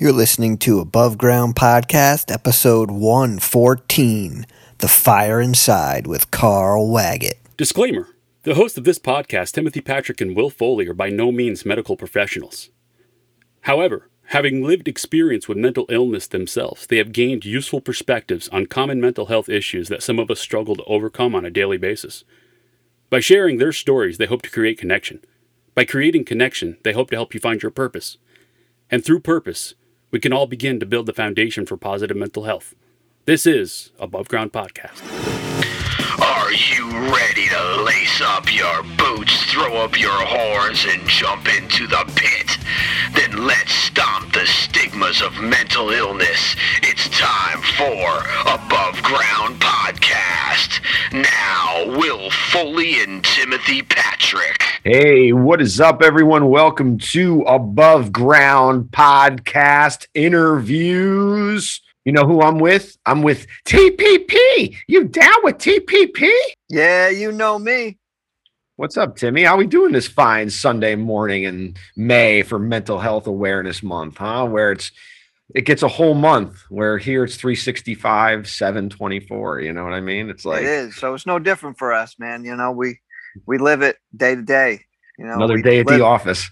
You're listening to Above Ground Podcast, episode 114 The Fire Inside with Carl Waggett. Disclaimer The hosts of this podcast, Timothy Patrick and Will Foley, are by no means medical professionals. However, having lived experience with mental illness themselves, they have gained useful perspectives on common mental health issues that some of us struggle to overcome on a daily basis. By sharing their stories, they hope to create connection. By creating connection, they hope to help you find your purpose. And through purpose, we can all begin to build the foundation for positive mental health. This is Above Ground Podcast. Are you ready to lace up your boots, throw up your horns, and jump into the pit? Then let's stomp the stigmas of mental illness. It's time for Above Ground Podcast. Now, Will Foley and Timothy Patrick. Hey, what is up, everyone? Welcome to Above Ground Podcast interviews. You know who I'm with? I'm with TPP. You down with TPP? Yeah, you know me. What's up, Timmy? How we doing this fine Sunday morning in May for Mental Health Awareness Month, huh? Where it's it gets a whole month. Where here it's 365, 724. You know what I mean? It's like it is. So it's no different for us, man. You know, we we live it day to day. You know, another day at live- the office.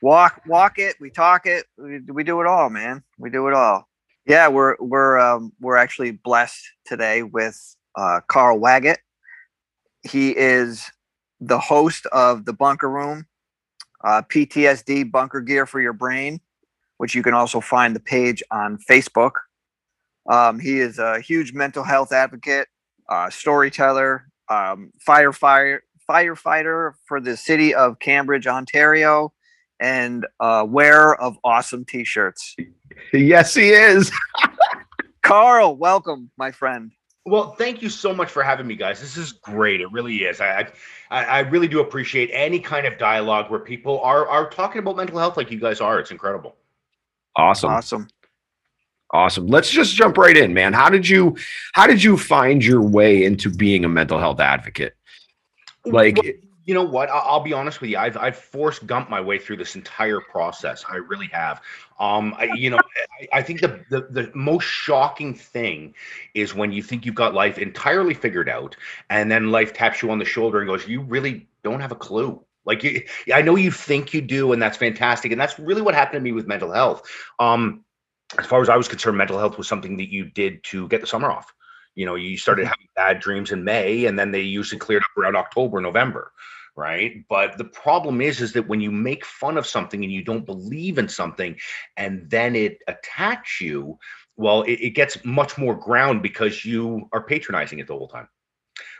Walk, walk it. We talk it. We, we do it all, man. We do it all. Yeah, we're we're um, we're actually blessed today with uh, Carl Waggett. He is the host of the Bunker Room, uh, PTSD Bunker Gear for Your Brain, which you can also find the page on Facebook. Um, he is a huge mental health advocate, uh, storyteller, um, firefighter, firefighter for the city of Cambridge, Ontario, and uh, wearer of awesome T-shirts. Yes, he is. Carl, welcome, my friend. Well, thank you so much for having me, guys. This is great. It really is. I, I, I really do appreciate any kind of dialogue where people are are talking about mental health like you guys are. It's incredible. Awesome. Awesome. Awesome. Let's just jump right in, man. How did you how did you find your way into being a mental health advocate? Like Well, you know what? I'll, be honest with you. I've I've Forrest Gump my way through this entire process. I really have. Um, I, you know, I, I think the, the the most shocking thing is when you think you've got life entirely figured out, and then life taps you on the shoulder and goes, "You really don't have a clue." Like you, I know you think you do, and that's fantastic, and that's really what happened to me with mental health. Um, as far as I was concerned, mental health was something that you did to get the summer off. You know, you started mm-hmm. having bad dreams in May, and then they usually cleared up around October, November, right? But the problem is, is that when you make fun of something and you don't believe in something, and then it attacks you, well, it, it gets much more ground because you are patronizing it the whole time.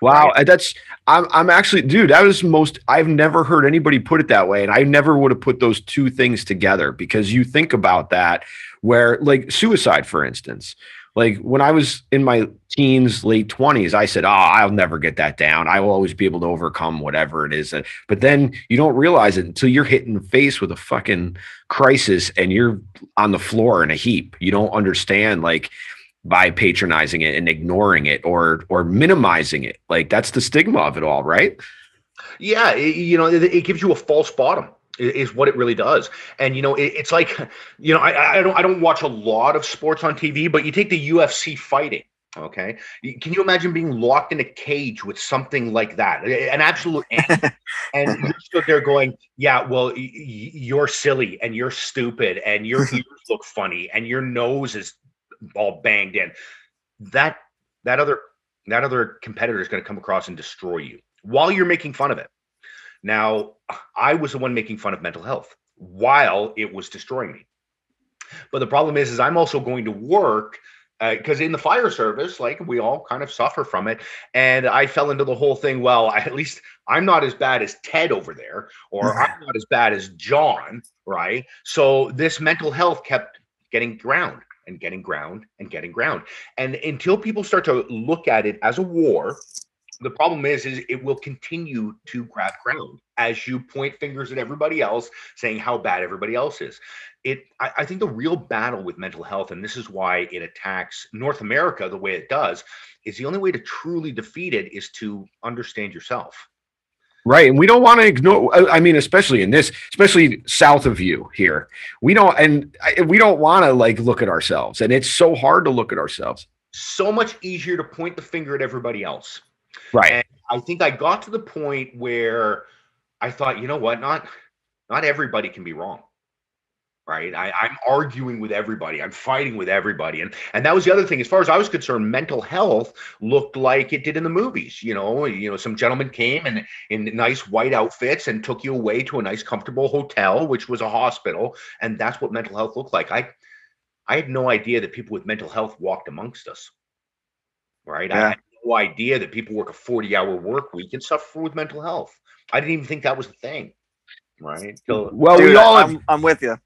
Wow, Right. that's I'm I'm actually dude, that was most I've never heard anybody put it that way and I never would have put those two things together because you think about that where like suicide for instance. Like when I was in my teens, late 20s, I said, "Oh, I'll never get that down. I will always be able to overcome whatever it is." But then you don't realize it until you're hit in the face with a fucking crisis and you're on the floor in a heap. You don't understand like by patronizing it and ignoring it or or minimizing it like that's the stigma of it all right Yeah, it, you know, it, it gives you a false bottom is what it really does. And you know, it, it's like, you know, I, I don't I don't watch a lot of sports on TV, but you take the UFC fighting. Okay, can you imagine being locked in a cage with something like that, an absolute and you're stood there going, "Yeah, well, y- you're silly and you're stupid and your ears look funny and your nose is all banged in." That that other that other competitor is going to come across and destroy you while you're making fun of it. Now, I was the one making fun of mental health while it was destroying me. But the problem is, is I'm also going to work uh, because in the fire service, like we all kind of suffer from it. And I fell into the whole thing. Well, at least I'm not as bad as Ted over there, or mm-hmm. I'm not as bad as John, right? So this mental health kept getting ground and getting ground and getting ground. And until people start to look at it as a war, the problem is, is it will continue to grab ground as you point fingers at everybody else, saying how bad everybody else is. It, I, I think, the real battle with mental health, and this is why it attacks North America the way it does, is the only way to truly defeat it is to understand yourself. Right. And we don't want to ignore, I mean, especially in this, especially south of you here, we don't, and I- we don't want to like look at ourselves. And it's so hard to look at ourselves. So much easier to point the finger at everybody else. Right. And I think I got to the point where I thought, you know what, not not everybody can be wrong. Right. I, I'm arguing with everybody. I'm fighting with everybody. And and that was the other thing. As far as I was concerned, mental health looked like it did in the movies. You know, you know, some gentleman came and in nice white outfits and took you away to a nice, comfortable hotel, which was a hospital. And that's what mental health looked like. I I had no idea that people with mental health walked amongst us. Right. Yeah. had no idea that people work a 40 hour work week and suffer with mental health. I didn't even think that was a thing. Right. Till- Well, Dude, we all have, I'm, I'm with you.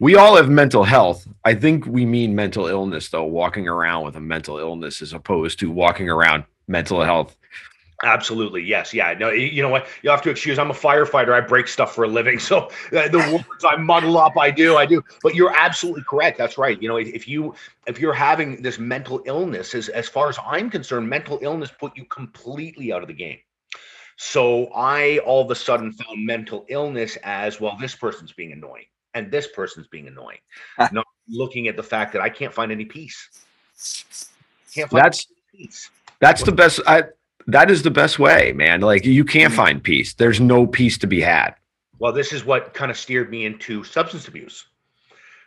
we all have mental health. I think we mean mental illness, though, walking around with a mental illness as opposed to walking around mental health. Absolutely, yes, yeah. No, you know what? You have to excuse. I'm a firefighter. I break stuff for a living, so uh, the words I muddle up, I do, I do. But you're absolutely correct. That's right. You know, if you if you're having this mental illness, as as far as I'm concerned, mental illness put you completely out of the game. So I all of a sudden found mental illness as well. This person's being annoying, and this person's being annoying. Not looking at the fact that I can't find any peace. Can't find That's any peace. that's the best. I, that is the best way, man. Like you can't find peace. There's no peace to be had. Well, this is what kind of steered me into substance abuse,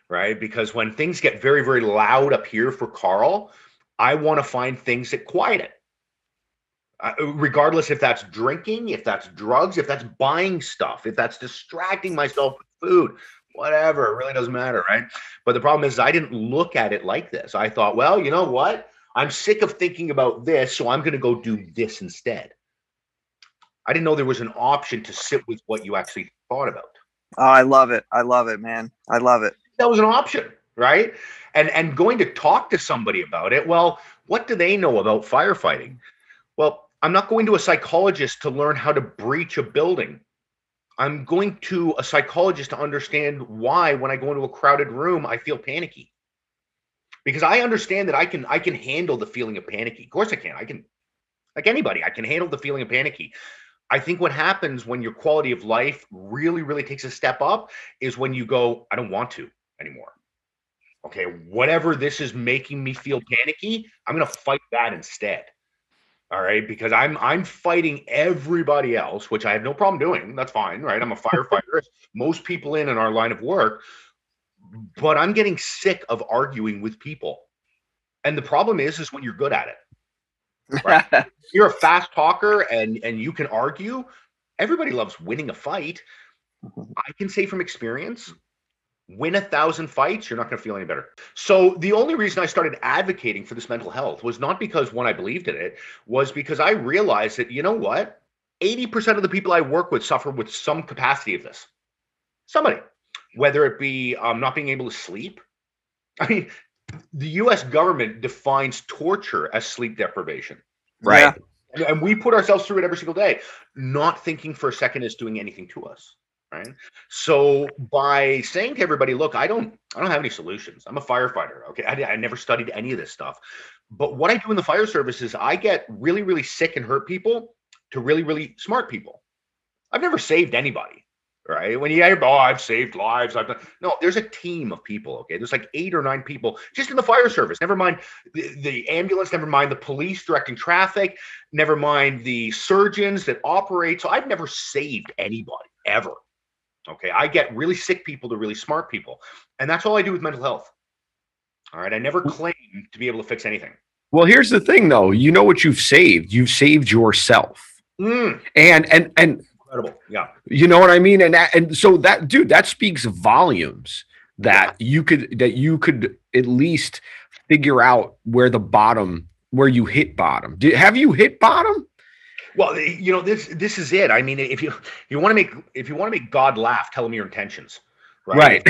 right? Because when things get very, very loud up here for Carl, I want to find things that quiet it. Uh, regardless if that's drinking, if that's drugs, if that's buying stuff, if that's distracting myself with food, whatever, it really doesn't matter, right? But the problem is, I didn't look at it like this. I thought, well, you know what? I'm sick of thinking about this, so I'm going to go do this instead. I didn't know there was an option to sit with what you actually thought about. Oh, I love it. I love it, man. I love it. That was an option, right? And and going to talk to somebody about it. Well, what do they know about firefighting? Well, I'm not going to a psychologist to learn how to breach a building. I'm going to a psychologist to understand why when I go into a crowded room I feel panicky. Because I understand that I can I can handle the feeling of panicky. Of course I can. I can like anybody, I can handle the feeling of panicky. I think what happens when your quality of life really, really takes a step up is when you go, I don't want to anymore. Okay, whatever this is making me feel panicky, I'm gonna fight that instead. All right, because I'm I'm fighting everybody else, which I have no problem doing. That's fine, right? I'm a firefighter. most people in in our line of work, but I'm getting sick of arguing with people. And the problem is, is when you're good at it. You're a fast talker and and you can argue. Everybody loves winning a fight. Mm-hmm. I can say from experience win a thousand fights you're not going to feel any better. So the only reason i started advocating for this mental health was not because one i believed in it was because i realized that you know what? 80% of the people i work with suffer with some capacity of this. Somebody whether it be um, not being able to sleep. I mean the us government defines torture as sleep deprivation. Right. and, and we put ourselves through it every single day not thinking for a second is doing anything to us right? So by saying to everybody look i don't i don't have any solutions. I'm a firefighter okay? I, I never studied any of this stuff. But what i do in the fire service is i get really really sick and hurt people to really really smart people. I've never saved anybody right when you hear oh i've saved lives i've done no there's a team of people okay there's like eight or nine people just in the fire service never mind the, the ambulance never mind the police directing traffic never mind the surgeons that operate. So I've never saved anybody ever. Okay. I get really sick people to really smart people. And that's all I do with mental health. All right. I never claim to be able to fix anything. Well, here's the thing, though. You know what you've saved? You've saved yourself. Mm, And and and incredible. Yeah. you know what I mean? And that, and so that dude, that speaks volumes that you could that you could at least figure out where the bottom where you hit bottom. Did, have you hit bottom? Well, you know, this this is it. I mean, if you you want to make if you want to make God laugh, tell him your intentions. Right.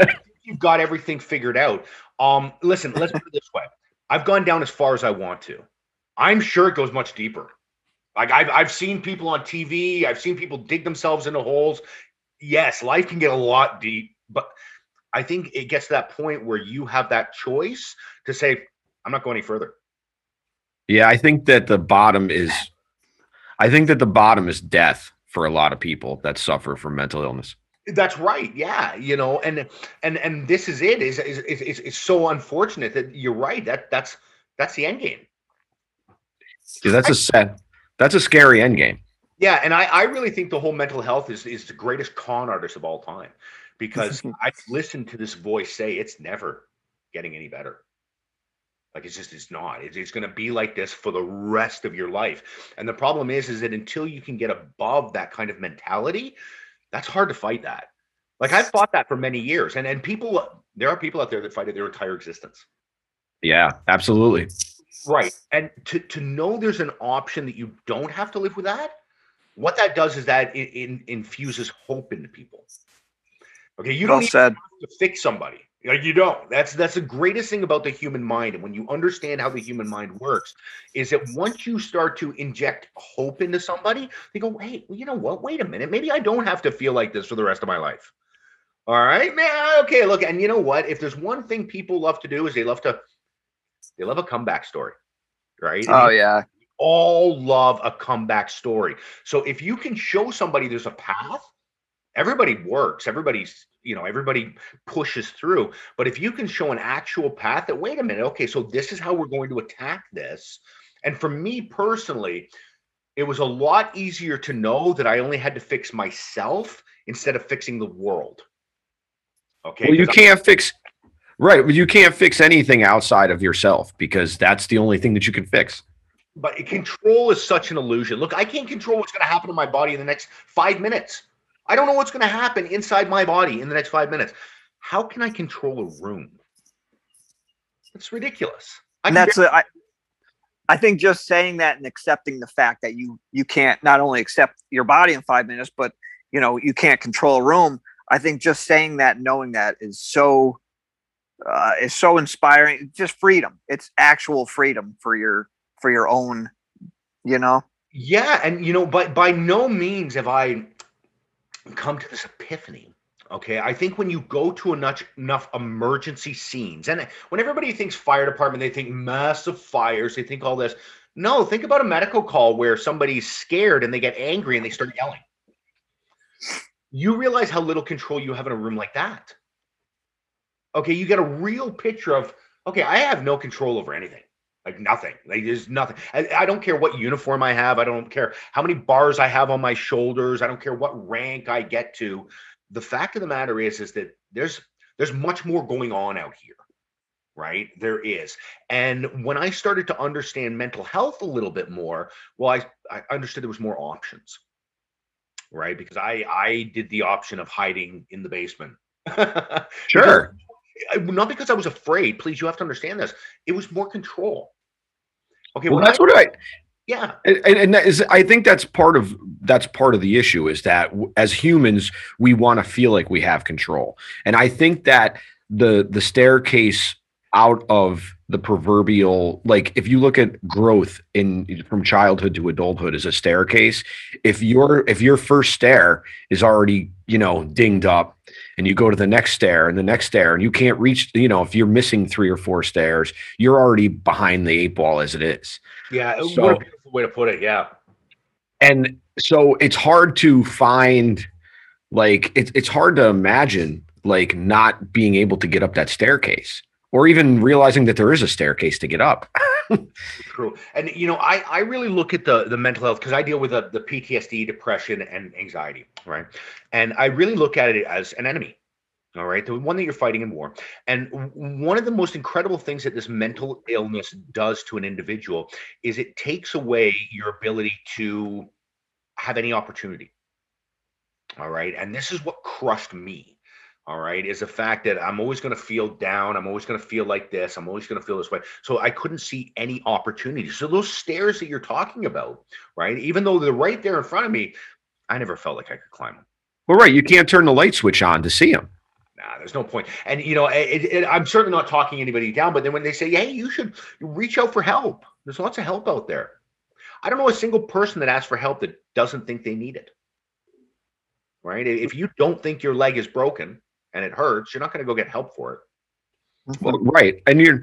you've got everything figured out. Um, listen, let's put it this way. I've gone down as far as I want to. I'm sure it goes much deeper. Like I've I've seen people on TV, I've seen people dig themselves into holes. Yes, life can get a lot deep, but I think it gets to that point where you have that choice to say, I'm not going any further. Yeah, I think that the bottom is I think that the bottom is death for a lot of people that suffer from mental illness. That's right. Yeah, you know, and and and this is it. Is is is it's so unfortunate that you're right. That that's that's the end game. Yeah, that's a sad. That's a scary end game. Yeah, and I I really think the whole mental health is is the greatest con artist of all time because I've listened to this voice say it's never getting any better. Like it's just it's not. It's, it's going to be like this for the rest of your life. And the problem is, is that until you can get above that kind of mentality, that's hard to fight that. Like I've fought that for many years, and and people, there are people out there that fight it their entire existence. Yeah, absolutely. Right, and to to know there's an option that you don't have to live with that. What that does is that it, it infuses hope into people. Okay, you Well don't said. have to fix somebody. Like you don't. That's that's the greatest thing about the human mind. And when you understand how the human mind works, is that once you start to inject hope into somebody, they go, "Hey, well, you know what? Wait a minute. Maybe I don't have to feel like this for the rest of my life." All right, man. Okay, look, and you know what? If there's one thing people love to do is they love to they love a comeback story, right? Oh yeah. all love a comeback story. So if you can show somebody there's a path, everybody works. Everybody's, you know, everybody pushes through. But if you can show an actual path that, wait a minute, okay, so this is how we're going to attack this. And for me personally, it was a lot easier to know that I only had to fix myself instead of fixing the world. Okay. Well, you can't fix. Right, but you can't fix anything outside of yourself because that's the only thing that you can fix. but control is such an illusion. Look, I can't control what's going to happen to my body in the next five minutes. I don't know what's going to happen inside my body in the next five minutes. How can I control a room? It's ridiculous. I and can that's a, I, I think just saying that and accepting the fact that you you can't not only accept your body in five minutes, but you know you can't control a room. I think just saying that, knowing that, is so uh, is so inspiring. Just freedom. It's actual freedom for your for your own. You know. Yeah, and you know, but by no means have I come to this epiphany. Okay, I think when you go to enough enough emergency scenes, and when everybody thinks fire department, they think massive fires, they think all this. No, think about a medical call where somebody's scared and they get angry and they start yelling. You realize how little control you have in a room like that. Okay, you get a real picture of okay, I have no control over anything. Like nothing. Like there's nothing. I, I don't care what uniform I have. I don't care how many bars I have on my shoulders. I don't care what rank I get to. The fact of the matter is, is that there's there's much more going on out here. Right? There is. And when I started to understand mental health a little bit more, well, I, I understood there was more options. Right? Because I I did the option of hiding in the basement. Sure. Not because I was afraid. Please, you have to understand this. It was more control. Okay, Well, that's I- what I yeah, and, and that is i think that's part of that's part of the issue is that as humans we want to feel like we have control and i think that the the staircase out of the proverbial like if you look at growth in from childhood to adulthood as a staircase if your if your first stair is already you know dinged up and you go to the next stair and the next stair and you can't reach you know if you're missing three or four stairs you're already behind the eight ball as it is yeah. So- what a beautiful way to put it. Yeah, and so it's hard to find like it's it's hard to imagine like not being able to get up that staircase or even realizing that there is a staircase to get up true. And you know, I I really look at the the mental health because I deal with the, the PTSD, depression, and anxiety, right? And I really look at it as an enemy. All right, the one that you're fighting in war. And one of the most incredible things that this mental illness does to an individual is it takes away your ability to have any opportunity. All right. And this is what crushed me. All right. Is the fact that I'm always going to feel down. I'm always going to feel like this. I'm always going to feel this way. So I couldn't see any opportunity. So those stairs that you're talking about, right? Even though they're right there in front of me, I never felt like I could climb them. well right you can't turn the light switch on to see them Nah, there's no point. And you know, it, it, I'm certainly not talking anybody down. But then when they say, "Hey, you should reach out for help," there's lots of help out there. I don't know a single person that asks for help that doesn't think they need it. Right? If you don't think your leg is broken and it hurts, you're not going to go get help for it. Mm-hmm. well, right and you're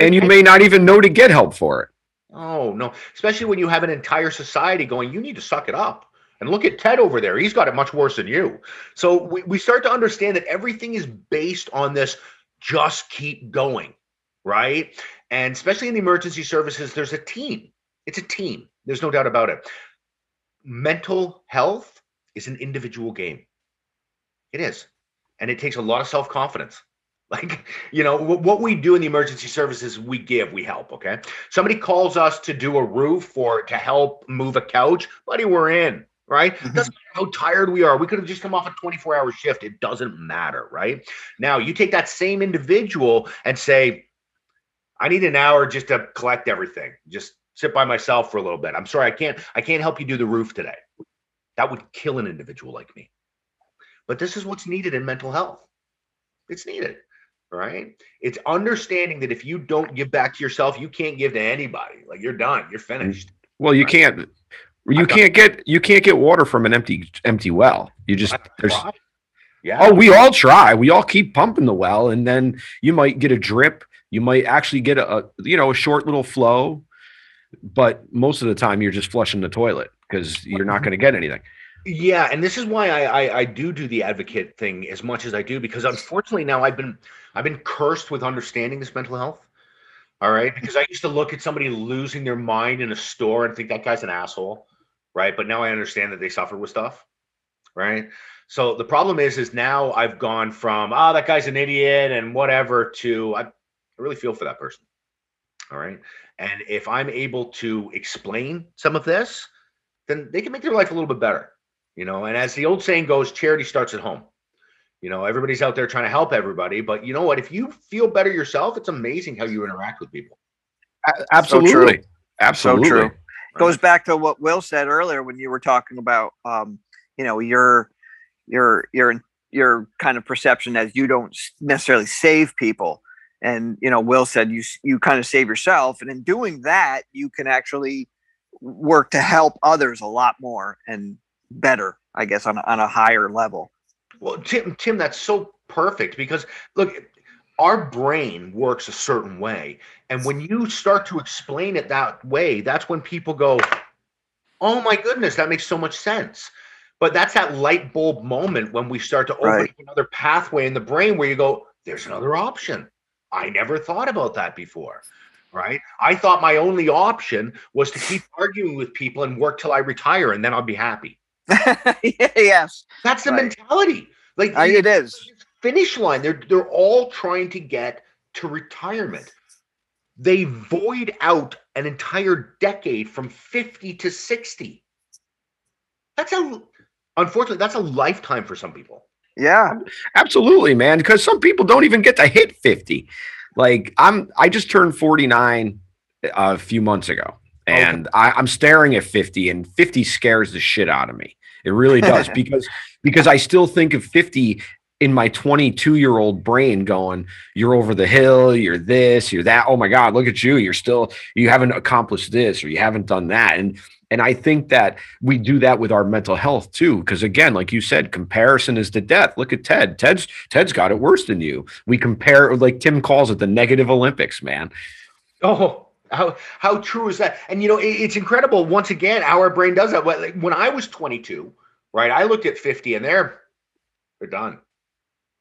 and you may not even know to get help for it Oh no! Especially when you have an entire society going, "You need to suck it up." And look at Ted over there. He's got it much worse than you. So we, we start to understand that everything is based on this just keep going, right? And especially in the emergency services, there's a team. It's a team. There's no doubt about it. Mental health is an individual game. It is. And it takes a lot of self confidence. Like, you know, what we do in the emergency services, we give, we help. Okay. Somebody calls us to do a roof or to help move a couch, buddy, we're in right? Mm-hmm. Doesn't matter how tired we are. We could have just come off a 24 hour shift. It doesn't matter, right? Now you take that same individual and say, I need an hour just to collect everything. Just sit by myself for a little bit. I'm sorry, I can't, I can't help you do the roof today. That would kill an individual like me. But this is what's needed in mental health. It's needed, right? It's understanding that if you don't give back to yourself, you can't give to anybody. Like you're done, you're finished. Well, you right? can't you can't get you can't get water from an empty empty well. You just there's yeah. Oh, we all try. We all keep pumping the well, and then you might get a drip. You might actually get a, a you know a short little flow, but most of the time you're just flushing the toilet because you're not mm-hmm. going to get anything. Yeah, and this is why I, I I do do the advocate thing as much as I do because unfortunately now I've been I've been cursed with understanding this mental health. All right, because I used to look at somebody losing their mind in a store and think that guy's an asshole right? But now I understand that they suffer with stuff, right? So the problem is, is now I've gone from oh that guy's an idiot and whatever to I, I really feel for that person, all right. And if I'm able to explain some of this, then they can make their life a little bit better, you know. And as the old saying goes, charity starts at home. You know, everybody's out there trying to help everybody, but you know what? If you feel better yourself, it's amazing how you interact with people. Absolutely, so absolutely. So true goes back to what Will said earlier when you were talking about, um, you know, your your your your kind of perception as you don't necessarily save people, and you know, Will said you you kind of save yourself, and in doing that, you can actually work to help others a lot more and better, I guess, on a, on a higher level. Well, Tim, Tim, that's so perfect because look, our brain works a certain way. And when you start to explain it that way, that's when people go, oh my goodness, that makes so much sense. But that's that light bulb moment when we start to open right. another pathway in the brain where you go, there's another option. I never thought about that before. Right. I thought my only option was to keep arguing with people and work till I retire and then I'll be happy. yes. That's the right. mentality. Like uh, it is finish line. They're they're all trying to get to retirement. They void out an entire decade from 50 to 60. That's a unfortunately that's a lifetime for some people. Yeah. Absolutely, man, because some people don't even get to hit 50. Like I'm I just turned 49 a few months ago and okay. I, I'm staring at 50 and 50 scares the shit out of me. It really does because because I still think of 50 in my 22 year old brain going, you're over the hill, you're this, you're that. Oh my God, look at you. You're still, you haven't accomplished this or you haven't done that. And, and I think that we do that with our mental health too. Cause again, like you said, comparison is the death. Look at Ted. Ted's, Ted's got it worse than you. We compare, like Tim calls it the negative Olympics, man. Oh, how how true is that? And you know, it, it's incredible. Once again, our brain does that. When I was 22, right, I looked at 50, and they're they're done.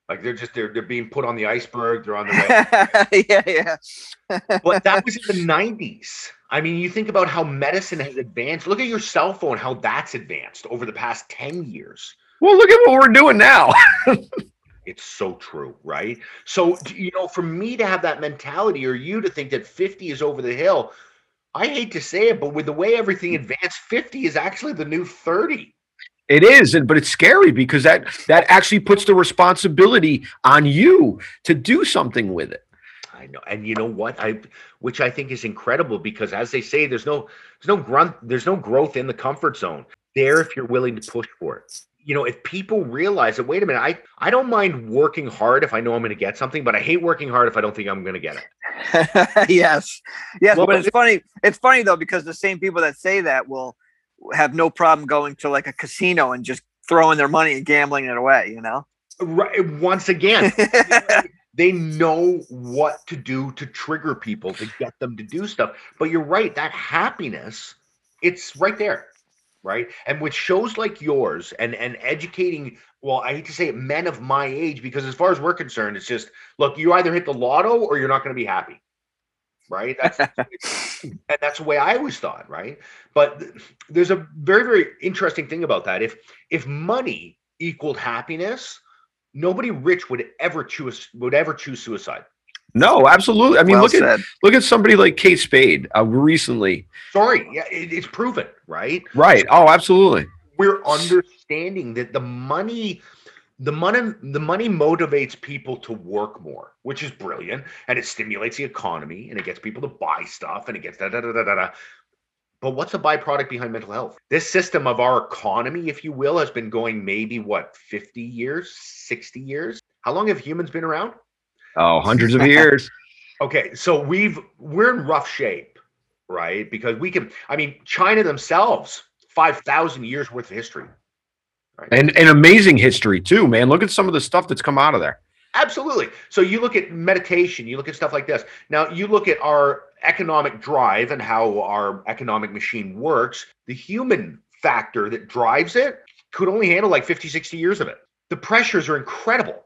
Like they're just they're they're being put on the iceberg. They're on the way. yeah, yeah. but that was in the '90s. I mean, you think about how medicine has advanced. Look at your cell phone, how that's advanced over the past ten years. Well, look at what we're doing now. it's so true, right? So you know, for me to have that mentality, or you to think that 50 is over the hill, I hate to say it, but with the way everything mm. advanced, 50 is actually the new 30. It is, and but it's scary because that that actually puts the responsibility on you to do something with it. I know, and you know what? I which I think is incredible because as they say, there's no there's no grunt, there's no growth in the comfort zone. There, if you're willing to push for it. You know, if people realize that, wait a minute, I I don't mind working hard if I know I'm going to get something, but I hate working hard if I don't think I'm going to get it. yes, yes, well, but it's funny. It's funny though because the same people that say that will have no problem going to like a casino and just throwing their money and gambling it away, you know? Right. Eh, once again, they know what to do to trigger people to get them to do stuff. But you're right, that happiness, it's right there. Right? And with shows like yours and and educating, well, I hate to say it, men of my age, because as far as we're concerned, it's just look, you either hit the lotto or you're not going to be happy. Right. That's and that's the way I always thought, right? But there's a very, very interesting thing about that. If if money equaled happiness, nobody rich would ever choose would ever choose suicide. No, absolutely. I mean, well look at look at somebody like Kate Spade uh, recently. Sorry, yeah, it, it's proven, right? Right. Oh, absolutely. we're understanding that the money the money the money motivates people to work more which is brilliant and it stimulates the economy and it gets people to buy stuff and it gets da da da da da, da. but what's a byproduct behind mental health this system of our economy if you will has been going maybe what 50 years 60 years how long have humans been around Oh, hundreds of years. Okay, so we've we're in rough shape, right? Because we can. I mean, China themselves, five thousand years worth of history. Right? and and amazing history too, man. Look at some of the stuff that's come out of there. Absolutely. So you look at meditation, you look at stuff like this. Now you look at our economic drive and how our economic machine works. The human factor that drives it could only handle like 50, 60 years of it. The pressures are incredible.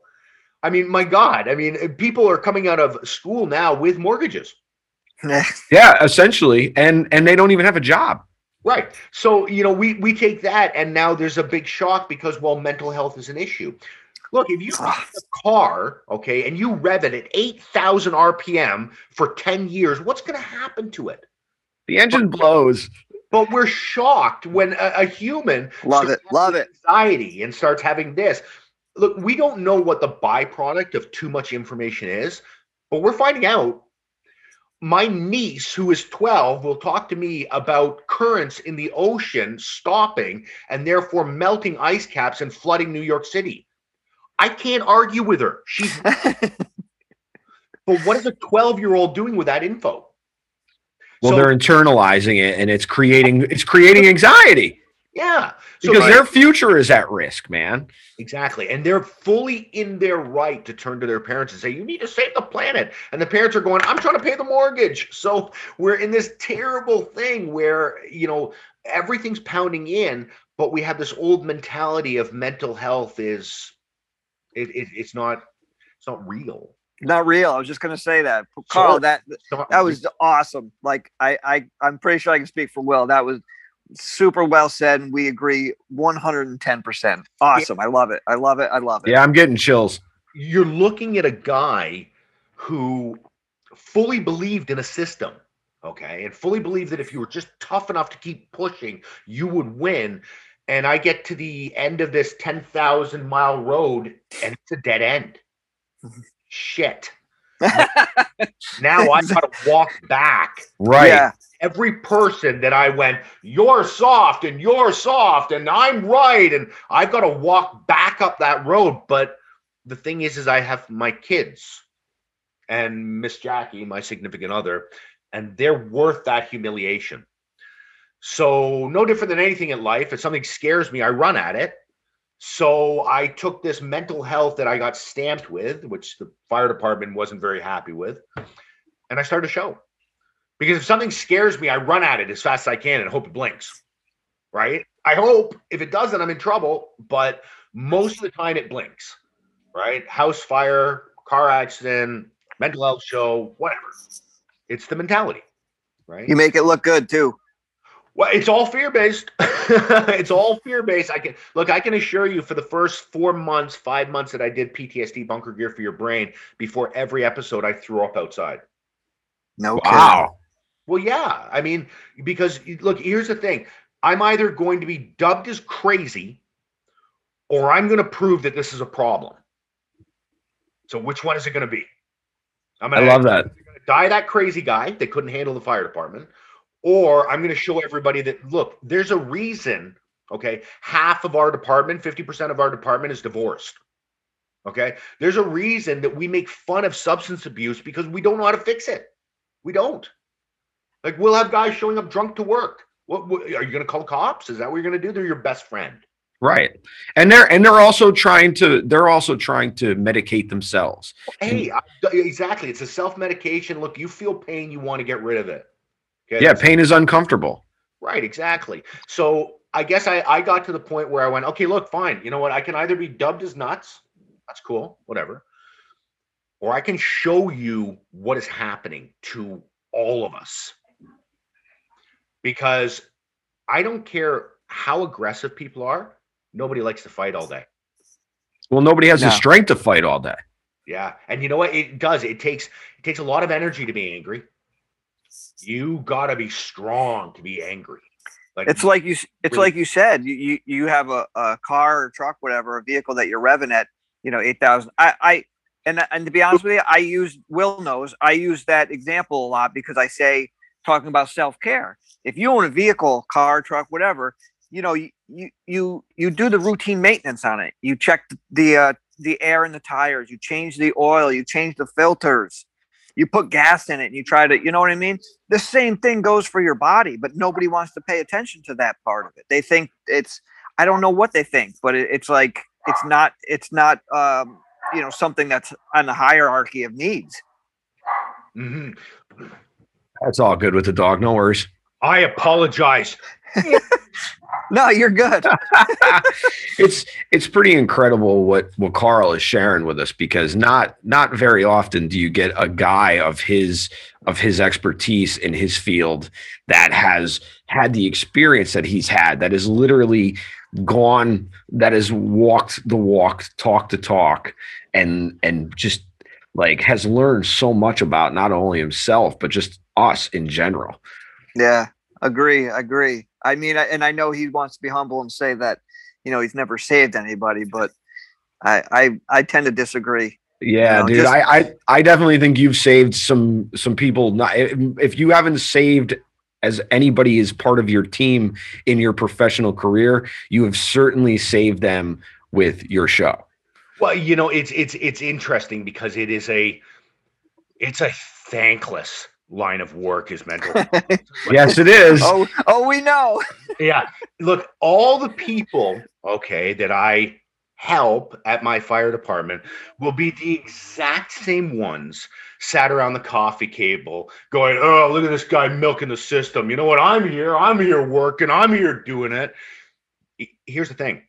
I mean, my God. I mean, people are coming out of school now with mortgages. Yeah, essentially, and and they don't even have a job. Right. So, you know, we we take that and now there's a big shock because well, mental health is an issue. Look, if you Ah. have a car, okay, and you rev it at 8,000 RPM for 10 years, what's going to happen to it? The engine blows. But we're shocked when a, a human Love starts it. Love having it. anxiety and starts having this. Look, we don't know what the byproduct of too much information is, but we're finding out. My niece, who is 12, will talk to me about currents in the ocean stopping and therefore melting ice caps and flooding New York City. I can't argue with her. She's but what is a 12 year old doing with that info? Well, So- they're internalizing it, and it's creating it's creating anxiety yeah. So because their future is at risk, man. Exactly. And they're fully in their right to turn to their parents and say, You need to save the planet. And the parents are going, I'm trying to pay the mortgage. So we're in this terrible thing where, you know, everything's pounding in, but we have this old mentality of mental health is it, it it's not it's not real. Not real. I was just gonna say that, Carl. Sure. That that was awesome. Like I, I, I'm pretty sure I can speak for Will. That was super well said, and we agree 110. percent Awesome. I love it. I love it. I love it. Yeah, I'm getting chills. you're looking at a guy who fully believed in a system okay and fully believed that if you were just tough enough to keep pushing you would win and i get to the end of this 10,000 mile road and it's a dead end shit now i gotta walk back Right. Yeah. Every person that I went, you're soft and you're soft and I'm right. And I've got to walk back up that road. But the thing is, is I have my kids and Miss Jackie, my significant other, and they're worth that humiliation. So no different than anything in life. If something scares me, I run at it. So I took this mental health that I got stamped with, which the fire department wasn't very happy with, and I started a show. Because if something scares me, I run at it as fast as I can and hope it blinks. Right? I hope if it doesn't, I'm in trouble. But most of the time, it blinks. Right? House fire, car accident, mental health show, whatever. It's the mentality. Right? You make it look good too. Well, it's all fear based. it's all fear based. I can look. I can assure you, for the first four months, five months that I did PTSD bunker gear for your brain, before every episode, I threw up outside. No Wow. Well, yeah. I mean, because look, here's the thing. I'm either going to be dubbed as crazy or I'm going to prove that this is a problem. So which one is it going to be? I'm gonna, love that. die that crazy guy that couldn't handle the fire department, or I'm going to show everybody that look, there's a reason. Okay, half of our department, 50% of our department is divorced. Okay, there's a reason that we make fun of substance abuse because we don't know how to fix it. We don't. Like we'll have guys showing up drunk to work. What, what are you going to call cops? Is that what you're going to do? They're your best friend. Right. And they're and they're also trying to they're also trying to medicate themselves. Hey, I, exactly. It's a self medication. Look, you feel pain, you want to get rid of it. Okay, Yeah, pain is uncomfortable. Right, exactly. So I guess I, I got to the point where I went, okay, look, fine. You know what? I can either be dubbed as nuts. That's cool, whatever. Or I can show you what is happening to all of us. Because I don't care how aggressive people are, nobody likes to fight all day. Well, nobody has the strength to fight all day. Yeah. And you know what? It does. It takes it takes a lot of energy to be angry. You gotta be strong to be angry. Like It's like you. It's Really- like you said. You you, you have a, a car or truck, whatever, a vehicle that you're revving at. You know, eight thousand. I I and and to be honest with you, I use Will knows. I use that example a lot because I say talking about self care. If you own a vehicle, car, truck, whatever, you know, you you you do the routine maintenance on it. You check the uh, the air in the tires. You change the oil. You change the filters. You put gas in it and you try to, you know what I mean? the same thing goes for your body, but nobody wants to pay attention to that part of it. They think it's I don't know what they think, but it, it's like it's not it's not um, you know something that's on the hierarchy of needs. Mhm. That's all good with the dog. No worries. I apologize. No, you're good. it's it's pretty incredible what what Carl is sharing with us because not not very often do you get a guy of his of his expertise in his field that has had the experience that he's had that is literally gone that has walked the walk talked the talk and and just like has learned so much about not only himself but just us in general yeah, agree, agree. I mean, I- and I know he wants to be humble and say that you know he's never saved anybody, but I I, I tend to disagree. Yeah, know, dude. just- I, I I definitely think you've saved some some people. Not if if you haven't saved as anybody is part of your team in your professional career, you have certainly saved them with your show. Well, you know, it's it's it's interesting because it is a it's a thankless line of work is mental. health. Yes, it is. oh oh, we know. yeah. Look, all the people, okay, that I help at my fire department will be the exact same ones sat around the coffee table going, Oh, look at this guy milking the system. You know what? I'm here. I'm here working. I'm here doing it. Here's the thing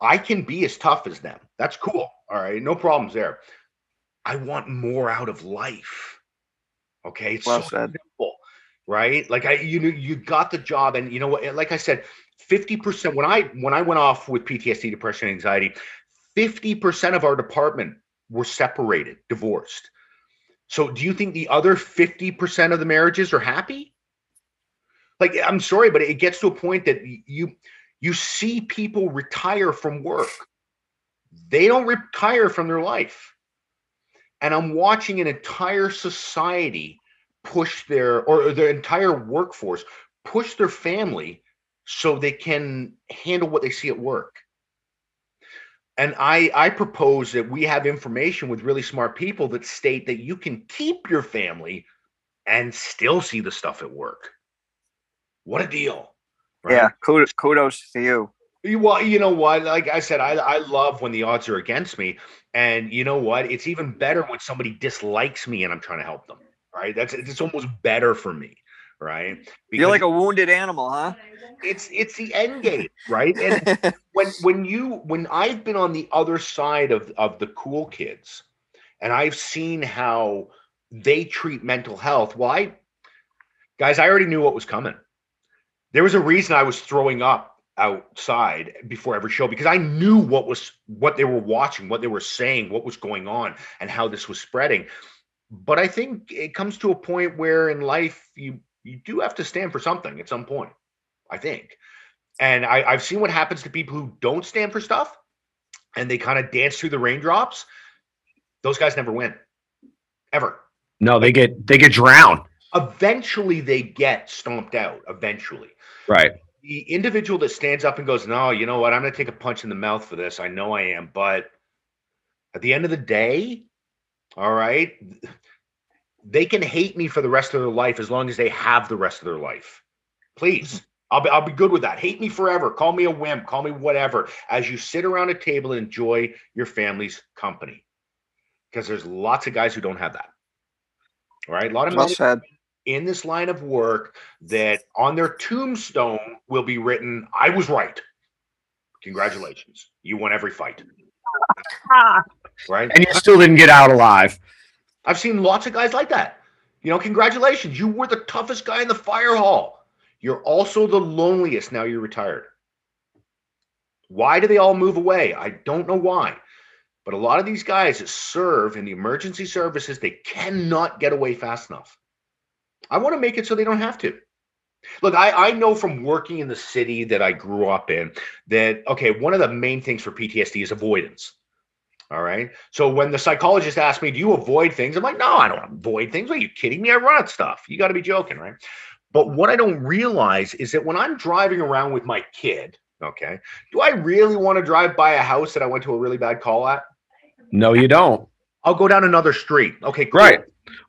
I can be as tough as them. That's cool. All right. No problems there. I want more out of life. Okay. It's Well so said. simple, right? Like I, you you got the job, and you know what? Like I said, fifty percent. When I when I went off with PTSD, depression, anxiety, fifty percent of our department were separated, divorced. So, do you think the other fifty percent of the marriages are happy? Like, I'm sorry, but it gets to a point that you you see people retire from work. They don't retire from their life. And I'm watching an entire society push their or their entire workforce push their family so they can handle what they see at work. And I I propose that we have information with really smart people that state that you can keep your family and still see the stuff at work. What a deal. right? Yeah, kudos, kudos to you. You- Well, you know what? Like I said, I, I love when the odds are against me. And you know what? It's even better when somebody dislikes me and I'm trying to help them. Right? That's it's almost better for me. Right? You're like a wounded animal, huh? it's it's the end game, right? And when when you when I've been on the other side of of the cool kids and I've seen how they treat mental health, well, I guys, I already knew what was coming. There was a reason I was throwing up outside before every show because I knew what was what they were watching, what they were saying, what was going on, and how this was spreading. But I think it comes to a point where in life you you do have to stand for something at some point. I think. And I, I've seen what happens to people who don't stand for stuff and they kind of dance through the raindrops. Those guys never win. Ever. No, they get they get drowned. Eventually they get stomped out. Eventually. Right. The individual that stands up and goes, No, you know what? I'm gonna take a punch in the mouth for this. I know I am, but at the end of the day, all right, they can hate me for the rest of their life as long as they have the rest of their life. Please. Mm-hmm. I'll be, I'll be good with that. Hate me forever. Call me a wimp. Call me whatever. As you sit around a table and enjoy your family's company, because there's lots of guys who don't have that. All right, a lot of Well men. In this line of work that on their tombstone will be written, I was right. Congratulations. You won every fight. right? And you still didn't get out alive. I've seen lots of guys like that. You know, congratulations. You were the toughest guy in the fire hall. You're also the loneliest now you're retired. Why do they all move away? I don't know why. But a lot of these guys that serve in the emergency services, they cannot get away fast enough. I want to make it so they don't have to. Look, I, I know from working in the city that I grew up in that, okay, one of the main things for PTSD is avoidance. All right. So when the psychologist asked me, Do you avoid things? I'm like, No, I don't avoid things. Are you kidding me? I run at stuff. You got to be joking, right? But what I don't realize is that when I'm driving around with my kid, okay, do I really want to drive by a house that I went to a really bad call at? No, you don't. I'll go down another street. Okay, cool. Right.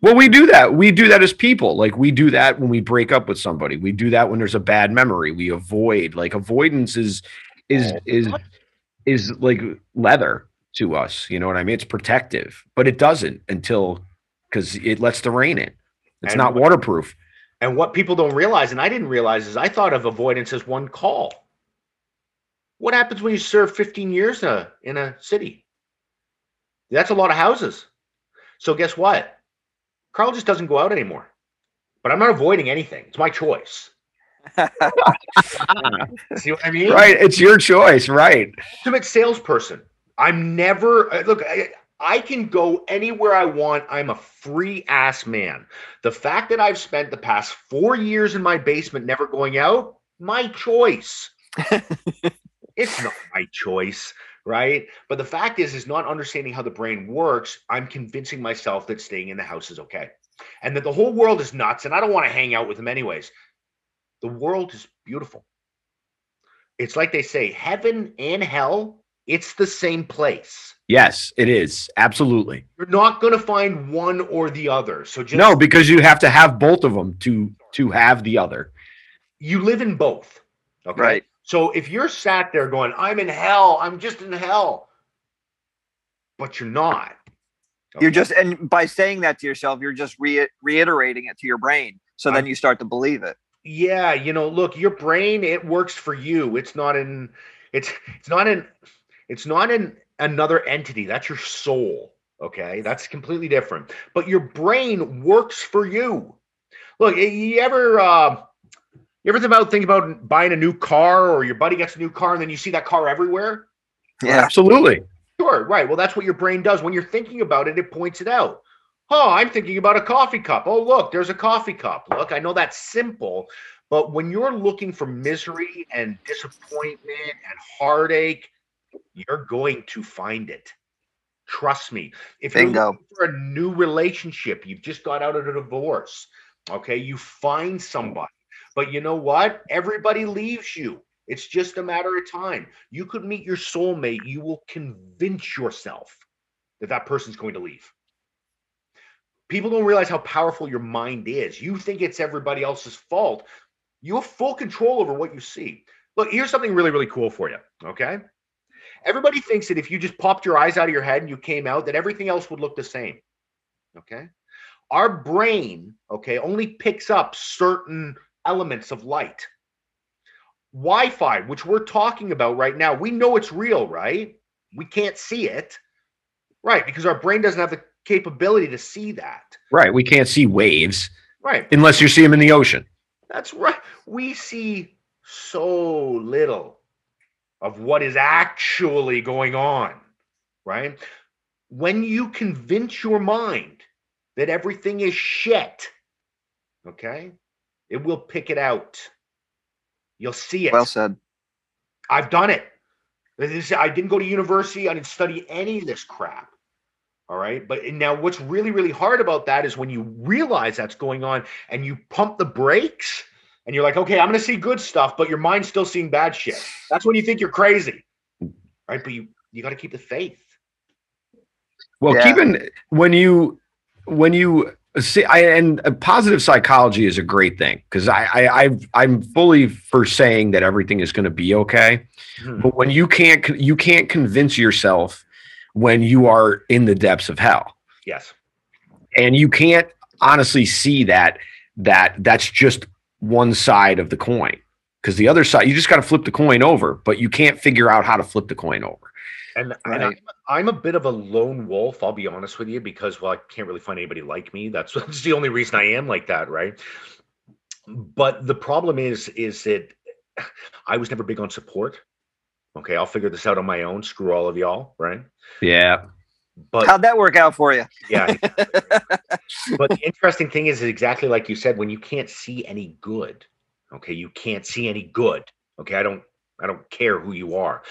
Well, we do that. We do that as people. Like we do that when we break up with somebody. We do that when there's a bad memory. We avoid. Like avoidance is is is is like leather to us. You know what I mean? It's protective, but it doesn't until because it lets the rain in. It's And not what- waterproof. And what people don't realize, and I didn't realize, is I thought of avoidance as one call. What happens when you serve 15 years in a, in a city? That's a lot of houses. So guess what? Carl just doesn't go out anymore. But I'm not avoiding anything. It's my choice. See what I mean? Right. It's your choice. Right. ultimate salesperson. I'm never uh, look. I, I can go anywhere I want. I'm a free ass man. The fact that I've spent the past four years in my basement never going out, my choice. it's not my choice, right? But the fact is, is not understanding how the brain works. I'm convincing myself that staying in the house is okay, and that the whole world is nuts, and I don't want to hang out with them anyways. The world is beautiful. It's like they say, heaven and hell, it's the same place. Yes, it is. Absolutely. You're not going to find one or the other. So just No, because you have to have both of them to to have the other. you live in both. Okay. Right. So if you're sat there going, I'm in hell, I'm just in hell, but you're not. You're just and by saying that to yourself, you're just re- reiterating it to your brain. So then you start to believe it. yeah you know look your brain it works for you it's not in it's it's not in it's not in another entity that's your soul okay that's completely different but your brain works for you look you ever uh you ever think about think about buying a new car or your buddy gets a new car and then you see that car everywhere Yeah. Absolutely. Sure, right. Well, that's what your brain does. When you're thinking about it, it points it out. Oh, I'm thinking about a coffee cup. Oh, look, there's a coffee cup. Look, I know that's simple, but when you're looking for misery and disappointment and heartache, you're going to find it. Trust me. If you're Bingo. looking for a new relationship, you've just got out of a divorce. Okay, you find somebody. But you know what? Everybody leaves you. It's just a matter of time. You could meet your soulmate. You will convince yourself that that person's going to leave. People don't realize how powerful your mind is. You think it's everybody else's fault. You have full control over what you see. Look, here's something really, really cool for you. Okay. Everybody thinks that if you just popped your eyes out of your head and you came out, that everything else would look the same. Okay. Our brain, okay, only picks up certain elements of light. Wi Fi, which we're talking about right now, we know it's real, right? We can't see it, right? Because our brain doesn't have the capability to see that, Right. We can't see waves right? unless you see them in the ocean. That's right. We see so little of what is actually going on, right? When you convince your mind that everything is shit, okay, it will pick it out. You'll see it. Well said. I've done it. I didn't go to university. I didn't study any of this crap. All right. But now, what's really, really hard about that is when you realize that's going on and you pump the brakes and you're like, okay, I'm going to see good stuff, but your mind's still seeing bad shit. That's when you think you're crazy. Right. But you, you got to keep the faith. Well, Yeah. keeping when you when you see, I and uh, positive psychology is a great thing because I, I I've I'm fully for saying that everything is going to be okay. Mhm. But when you can't you can't convince yourself when you are in the depths of hell, Yes. and you can't honestly see that that that's just one side of the coin because the other side you just got to flip the coin over but you can't figure out how to flip the coin over And, Right. and I'm, I'm a bit of a lone wolf, I'll be honest with you, because well, I can't really find anybody like me. That's, that's the only reason I am like that, right? But the problem is, is that I was never big on support. Okay, I'll figure this out on my own. Screw all of y'all, right? yeah But How'd that work out for you? yeah. but the interesting thing is exactly like you said, when you can't see any good, okay, you can't see any good. Okay, I don't I don't care who you are.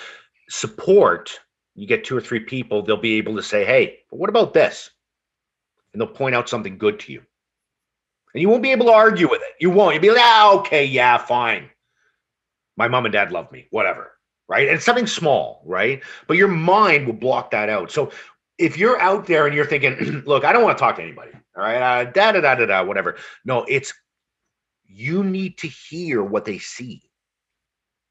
Support, you get two or three people, they'll be able to say, hey, but what about this? And they'll point out something good to you. And you won't be able to argue with it. You won't. You'll be like, ah, okay, yeah, fine. My mom and dad love me, whatever. Right. And it's something small, right? But your mind will block that out. So if you're out there and you're thinking, look, I don't want to talk to anybody, all right, uh, da da da da da, whatever. No, it's you need to hear what they see.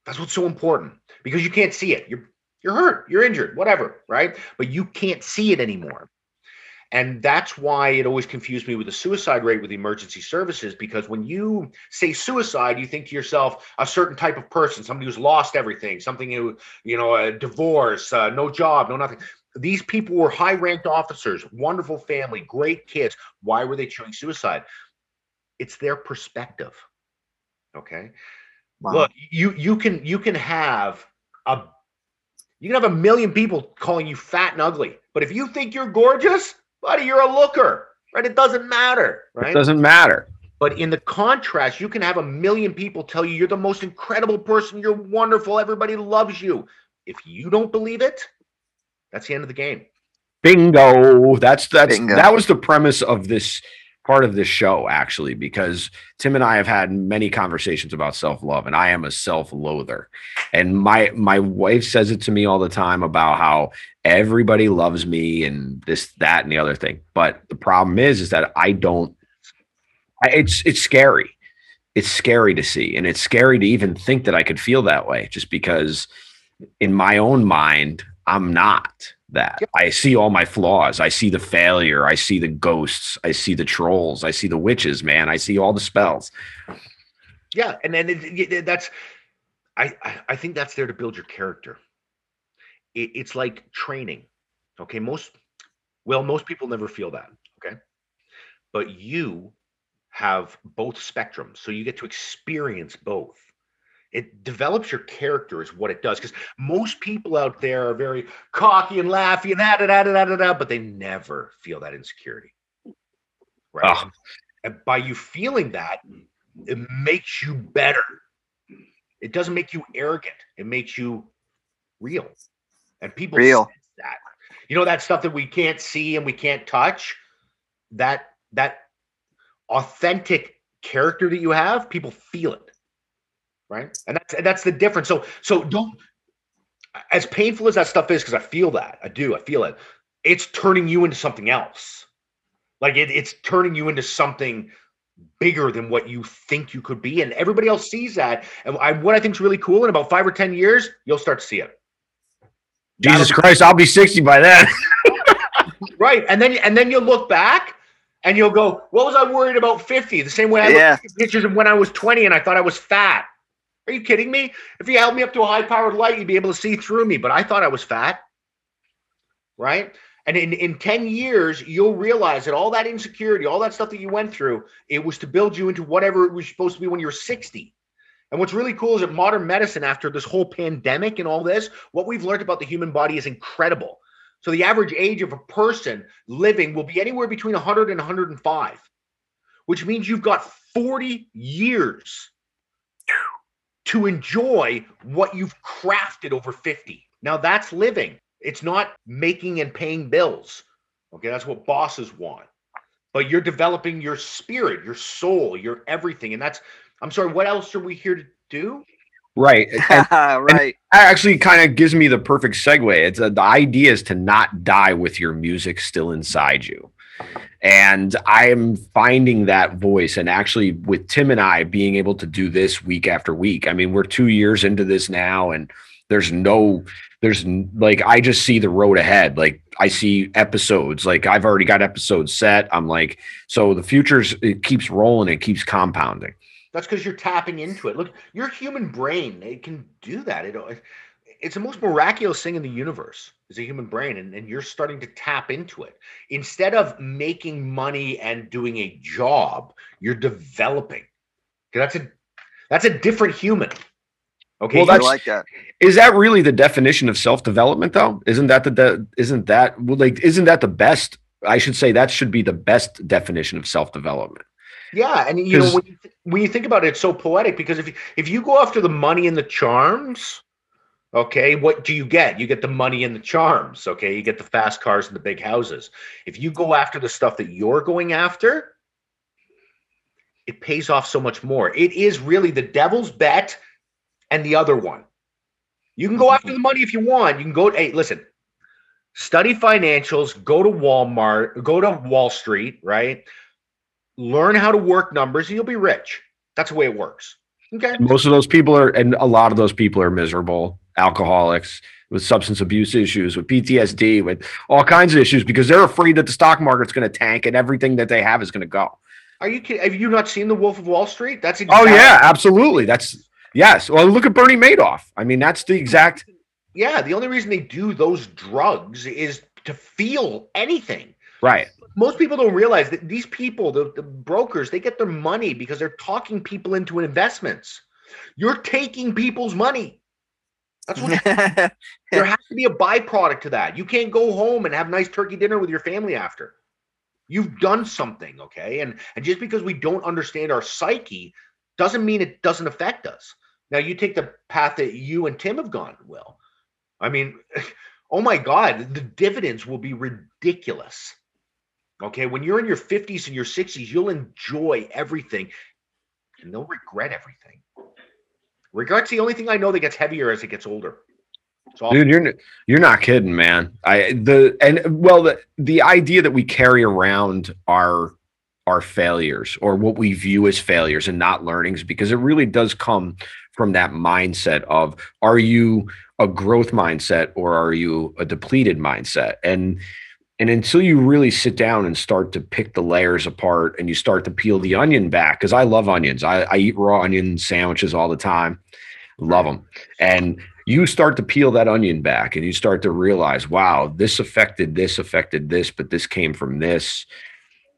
That's what's so important because you can't see it. You're you're hurt, you're injured, whatever, right? But you can't see it anymore. And that's why it always confused me with the suicide rate with emergency services because when you say suicide, you think to yourself a certain type of person, somebody who's lost everything, something who, you know, a divorce, uh, no job, no nothing. These people were high ranked officers, wonderful family, great kids. Why were they choosing suicide? It's their perspective. Okay. Wow. Look, you you can you can have a you can have a million people calling you fat and ugly, but if you think you're gorgeous, buddy, you're a looker, right? It doesn't matter, right? it right? doesn't matter But in the contrast, you can have a million people tell you you're the most incredible person, you're wonderful, everybody loves you. If you don't believe it, that's the end of the game. bingo that's that's Bingo. that was the premise of this part of this show actually because tim and i have had many conversations about self-love and i am a self-loather. And my my wife says it to me all the time about how everybody loves me and this that and the other thing. But the problem is is that i don't it's it's scary. It's scary to see and it's scary to even think that i could feel that way just because in my own mind i'm not that i see all my flaws i see the failure i see the ghosts i see the trolls i see the witches man i see all the spells Yeah, and then it, it- that's I, I I think that's there to build your character. It, it's like training. Okay, most well, most people never feel that. Okay, but you have both spectrums, so you get to experience both. It develops your character, is what it does. Because most people out there are very cocky and laughy and da da da da da da, but they never feel that insecurity. Right. Ugh. And by you feeling that, it makes you better. It doesn't make you arrogant. It makes you real. And people Real. that. You know that stuff that we can't see and we can't touch. That that authentic character that you have, people feel it. Right? And that's and that's the difference. So so don't as painful as that stuff is, because I feel that. I do, I feel it. It's turning you into something else. Like it, it's turning you into something bigger than what you think you could be, and everybody else sees that. And I, what I think is really cool in about five or ten years, you'll start to see it. jesus That'll- christ i'll be 60 by then right? And then and then you'll look back and you'll go, "What was I worried about 50?" The same way I Yeah. looked at pictures of when I was 20 and I thought I was fat. Are you kidding me? If you held me up to a high-powered light, you'd be able to see through me, but I thought I was fat. Right? And in, in 10 years, you'll realize that all that insecurity, all that stuff that you went through, it was to build you into whatever it was supposed to be when you were 60. And what's really cool is that modern medicine, after this whole pandemic and all this, what we've learned about the human body is incredible. So the average age of a person living will be anywhere between 100 and 105, which means you've got 40 years to enjoy what you've crafted over 50. Now that's living. It's not making and paying bills. Okay, that's what bosses want. But you're developing your spirit, your soul, your everything. And that's, I'm sorry, what else are we here to do? right and right. that actually kind of gives me the perfect segue. It's uh, the idea is to not die with your music still inside you. And I am finding that voice. And actually, with Tim and I being able to do this week after week, I mean, we're two years into this now, and there's no there's like i just see the road ahead like i see episodes like i've already got episodes set i'm like so the future's it keeps rolling it keeps compounding That's because you're tapping into it. Look, your human brain, it can do that. It, it's the most miraculous thing in the universe is a human brain, and, and you're starting to tap into it. Instead of making money and doing a job, you're developing That's a that's a different human. Okay. Well, I that's- like that. is that really the definition of self-development though isn't that the de- isn't that well, like isn't that the best i should say that should be the best definition of self-development Yeah, and you know when you, th- when you think about it, it's so poetic because if you, if you go after the money and the charms, okay, what do you get? You get the money and the charms. Okay, you get the fast cars and the big houses. If you go after the stuff that you're going after, it pays off so much more. It is really the devil's bet and the other one. You can go mm-hmm. after the money if you want. You can go. Hey, listen. Study financials. Go to Walmart. Go to Wall Street. Right learn how to work numbers and you'll be rich. That's the way it works. Okay. most of those people are and a lot of those people are miserable alcoholics with substance abuse issues with ptsd with all kinds of issues because they're afraid that the stock market's going to tank and everything that they have is going to go Are you kidding? Have you not seen The Wolf of Wall Street? That's exactly- oh yeah absolutely that's yes well look at bernie madoff i mean that's the exact Yeah. The only reason they do those drugs is to feel anything. right Most people don't realize that these people, the, the brokers, they get their money because they're talking people into investments. You're taking people's money. That's what there has to be a byproduct to that. You can't go home and have nice turkey dinner with your family after. You've done something, okay? And and just because we don't understand our psyche doesn't mean it doesn't affect us. Now you take the path that you and Tim have gone, Will. I mean, oh my God, the dividends will be ridiculous. Okay, when you're in your 50s and your 60s, you'll enjoy everything and they'll regret everything. Regret's the only thing I know that gets heavier as it gets older. Dude you're you're not kidding man. I the and well the the idea that we carry around our our failures or what we view as failures and not learnings because it really does come from that mindset of are you a growth mindset or are you a depleted mindset? And and until you really sit down and start to pick the layers apart and you start to peel the onion back because i love onions. I, I eat raw onion sandwiches all the time. Love them and you start to peel that onion back and you start to realize wow this affected this affected this but this came from this.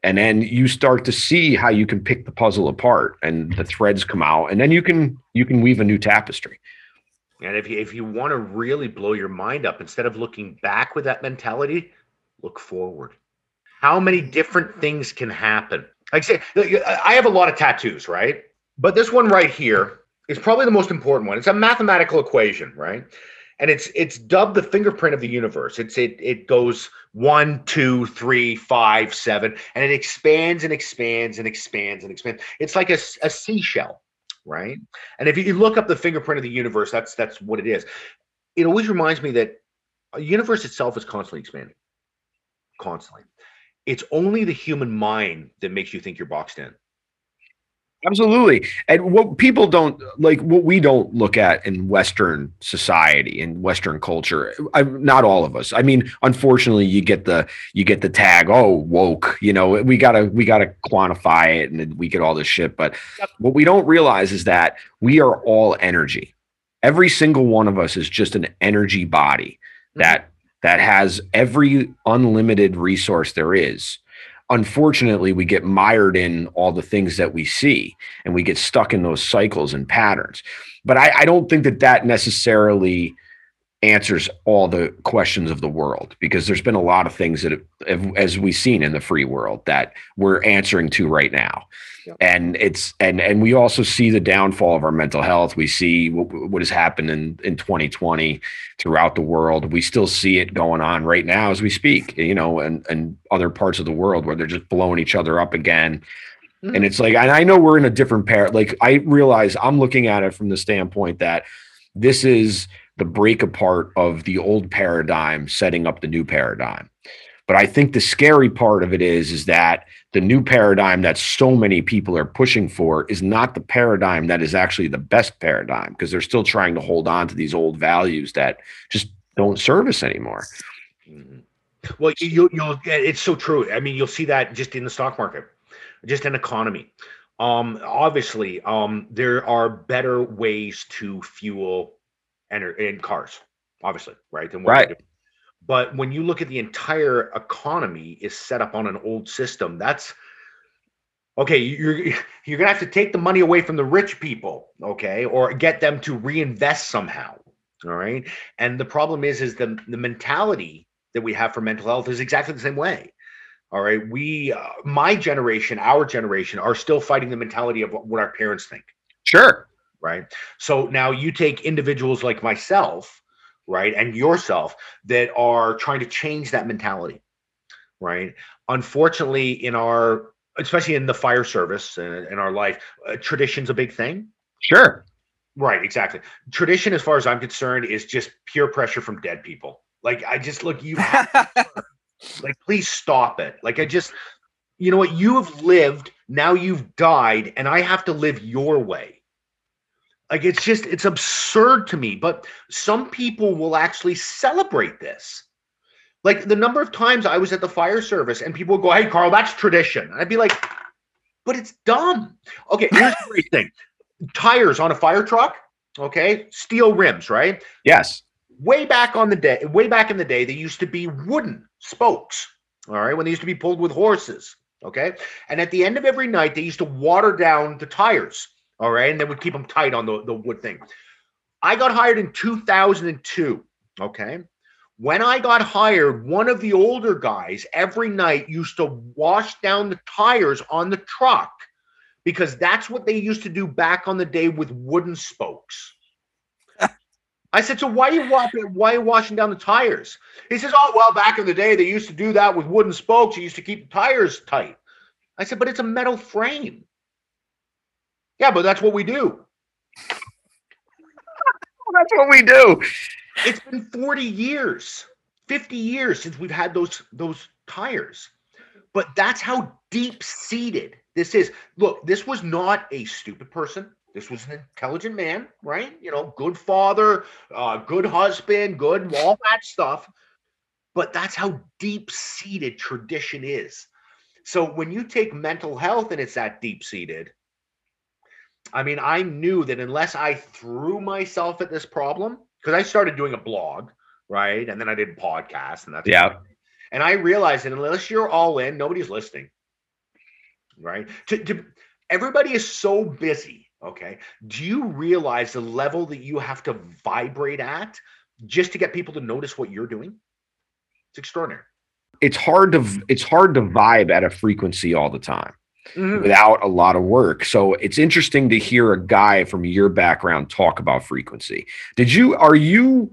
And then you start to see how you can pick the puzzle apart and the mm-hmm. threads come out. And then you can you can weave a new tapestry. And if you if you want to really blow your mind up, instead of looking back with that mentality, look forward. How many different things can happen? Like say, I have a lot of tattoos, right? But this one right here is probably the most important one. It's a mathematical equation, right? And it's it's dubbed the fingerprint of the universe. It's it it goes one, two, three, five, seven, and it expands and expands and expands and expands. It's like a, a seashell, right? And if you look up the fingerprint of the universe, that's that's what it is. It always reminds me that a universe itself is constantly expanding. Constantly. It's only the human mind that makes you think you're boxed in. Absolutely. And what people don't like, what we don't look at in Western society and Western culture, I, not all of us. I mean, unfortunately, you get the you get the tag, oh, woke. You know, we gotta we gotta quantify it, and we get all this shit. But what we don't realize is that we are all energy. Every single one of us is just an energy body that that has every unlimited resource there is. Unfortunately we get mired in all the things that we see and we get stuck in those cycles and patterns. But i, I don't think that that necessarily answers all the questions of the world because there's been a lot of things that have, as we've seen in the free world that we're answering to right now Yep. and it's and and we also see the downfall of our mental health we see what, what has happened in in 2020 throughout the world we still see it going on right now as we speak you know and and other parts of the world where they're just blowing each other up again Mhm. and it's like and i know we're in a different pair like i realize i'm looking at it from the standpoint that this is the break apart of the old paradigm setting up the new paradigm But I think the scary part of it is, is that the new paradigm that so many people are pushing for is not the paradigm that is actually the best paradigm because they're still trying to hold on to these old values that just don't serve us anymore. Mhm. Well, you, you'll, you'll, it's so true. I mean, you'll see that just in the stock market, just in economy. Um, obviously, um, there are better ways to fuel ener- in cars, obviously, right? What Right. But when you look at the entire economy is set up on an old system, that's okay. You're you're gonna have to take the money away from the rich people, okay, or get them to reinvest somehow. All right. And the problem is, is the the mentality that we have for mental health is exactly the same way. All right. We, uh, my generation, our generation, are still fighting the mentality of what, what our parents think. Sure. Right. So now you take individuals like myself, right, and yourself that are trying to change that mentality. Right. Unfortunately, in our, especially in the fire service and in our life, uh, tradition's a big thing. Sure. Right, exactly. Tradition, as far as I'm concerned, is just pure pressure from dead people. Like I just look, you like please stop it. Like I just, you know what, you have lived, now you've died, and I have to live your way. Like it's just, it's absurd to me. But some people will actually celebrate this. Like the number of times I was at the fire service and people would go, Hey, Carl, that's tradition. I'd be like, but it's dumb. Okay, here's the great thing tires on a fire truck, okay, steel rims, right? Yes. Way back on the day, way back in the day, they used to be wooden spokes, all right, when they used to be pulled with horses, okay? And at the end of every night, they used to water down the tires, all right, and they would keep them tight on the, the wood thing. I got hired in 2002, okay? When I got hired, one of the older guys every night used to wash down the tires on the truck because that's what they used to do back on the day with wooden spokes. I said, so why are you washing, why are you washing down the tires? He says, oh, well, back in the day, they used to do that with wooden spokes. You used to keep the tires tight. I said, but it's a metal frame. Yeah, but that's what we do. That's what we do. It's been 40 years, 50 years since we've had those those tires. But that's how deep seated this is. Look, this was not a stupid person. This was an intelligent man, right? You know, good father, uh, good husband, good all that stuff. But that's how deep seated tradition is. So when you take mental health and it's that deep seated, I mean, I knew that unless I threw myself at this problem, because I started doing a blog, right? And then I did podcasts and that's Yeah. and I realized that unless you're all in, nobody's listening. Right? To, to everybody is so busy. Okay. Do you realize the level that you have to vibrate at just to get people to notice what you're doing? It's extraordinary. It's hard to it's hard to vibe at a frequency all the time. Mhm. without a lot of work. So it's interesting to hear a guy from your background talk about frequency. Did you are you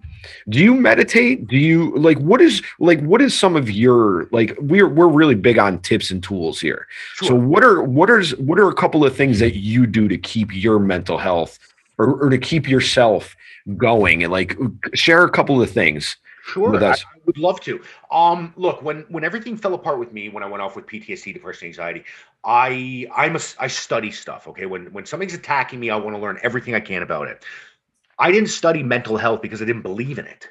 do you meditate? Do you like what is like what is some of your like we're we're really big on tips and tools here. So what are what are what are a couple of things that you do to keep your mental health or, or to keep yourself going and like share a couple of things Sure, I. I would love to. Um, look, when when everything fell apart with me, when I went off with PTSD, depression, anxiety, I I'm a I study stuff. Okay, when when something's attacking me, I want to learn everything I can about it. I didn't study mental health because I didn't believe in it.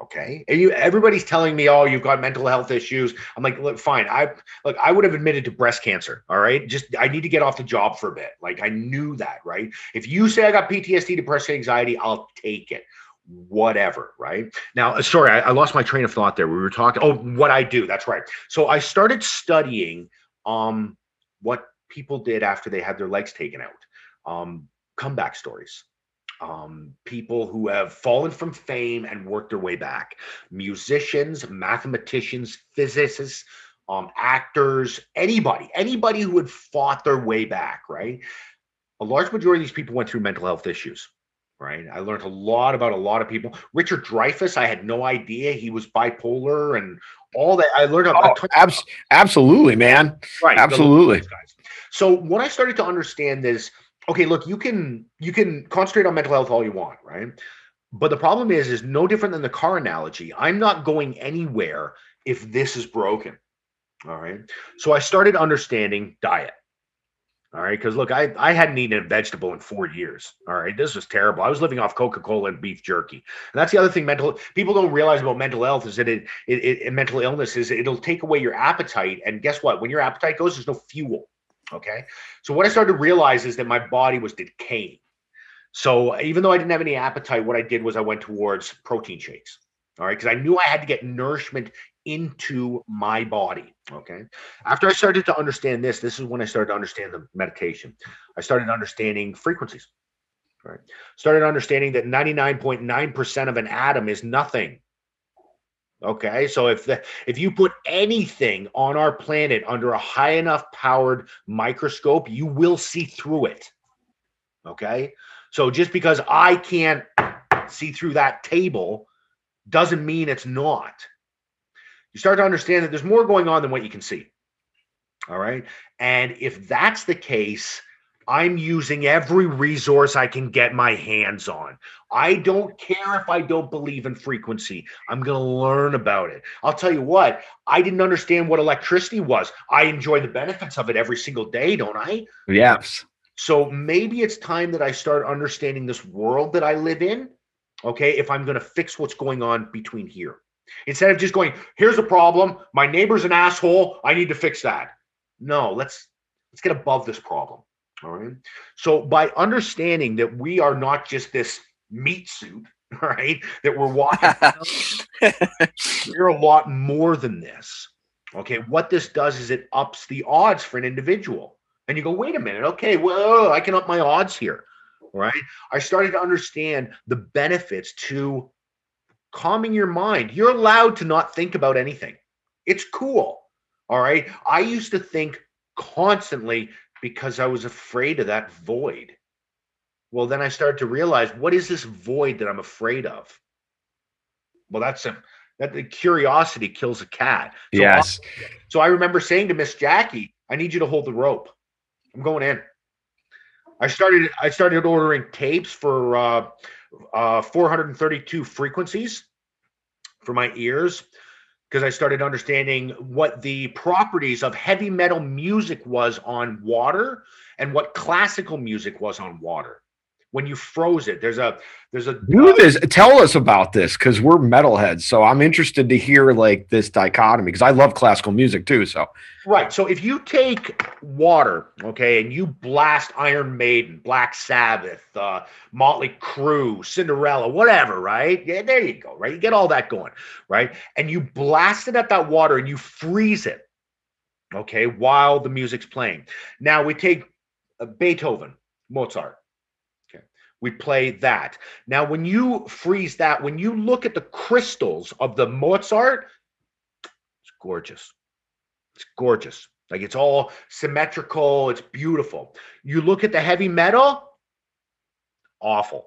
Okay, and you everybody's telling me, oh, you've got mental health issues. I'm like, look, fine. I look, I would have admitted to breast cancer. All right, just I need to get off the job for a bit. Like I knew that, right? If you say I got PTSD, depression, anxiety, I'll take it whatever, right? Now, uh, sorry, I, I lost my train of thought there. We were talking, oh, what I do. That's right. So I started studying um, what people did after they had their legs taken out, um, comeback stories. Um, people who have fallen from fame and worked their way back, musicians, mathematicians, physicists, um, actors, anybody, anybody who had fought their way back, right? A large majority of these people went through mental health issues right? I learned a lot about a lot of people. Richard Dreyfuss, I had no idea he was bipolar and all that. I learned a, a Oh, abs- absolutely, man. right, absolutely. So what I started to understand is, okay, look, you can you can concentrate on mental health all you want, right? But the problem is, is no different than the car analogy. I'm not going anywhere if this is broken? All right. So I started understanding diet. All right. Because look, I, I hadn't eaten a vegetable in four years. All right. This was terrible. I was living off Coca Cola and beef jerky. And that's the other thing mental people don't realize about mental health is that it, it, it mental illness is it'll take away your appetite. And guess what? When your appetite goes, there's no fuel. Okay. So what I started to realize is that my body was decaying. So even though I didn't have any appetite, what I did was I went towards protein shakes. All right. Because I knew I had to get nourishment into my body. Okay. After I started to understand this, this is when I started to understand the meditation. I started understanding frequencies. Right. Started understanding that 99.9% of an atom is nothing. Okay. So if the if you put anything on our planet under a high enough powered microscope, you will see through it. Okay. So just because I can't see through that table doesn't mean it's not you start to understand that there's more going on than what you can see. All right. And if that's the case, I'm using every resource I can get my hands on. I don't care if I don't believe in frequency. I'm going to learn about it. I'll tell you what, I didn't understand what electricity was. I enjoy the benefits of it every single day, don't I? Yes. So maybe it's time that I start understanding this world that I live in. Okay. If I'm going to fix what's going on between here. Instead of just going, here's a problem, my neighbor's an asshole, I need to fix that. No, let's let's get above this problem. All right. So by understanding that we are not just this meat suit, right? That we're walking, we're a lot more than this. Okay. What this does is it ups the odds for an individual. And you go, wait a minute, okay, well, I can up my odds here. Right. I started to understand the benefits to calming your mind. You're allowed to not think about anything. It's cool. All right. I used to think constantly because I was afraid of that void. Well, then I started to realize what is this void that I'm afraid of? Well, that's a that the curiosity kills a cat. So yes. I, so I remember saying to Miss Jackie, I need you to hold the rope. I'm going in. I started I started ordering tapes for uh uh, 432 frequencies for my ears because I started understanding what the properties of heavy metal music was on water and what classical music was on water when you froze it. There's a there's a do this. Tell us about this because we're metalheads. So I'm interested to hear like this dichotomy because I love classical music too. So right. So if you take water, okay, and you blast Iron Maiden, Black Sabbath, uh, Motley Crue, Cinderella, whatever, right? Yeah, there you go. Right, you get all that going, right? And you blast it at that water and you freeze it, okay, while the music's playing. Now we take uh, Beethoven, Mozart we play that. Now, when you freeze that, when you look at the crystals of the Mozart, it's gorgeous. It's gorgeous. Like it's all symmetrical, it's beautiful. You look at the heavy metal, awful.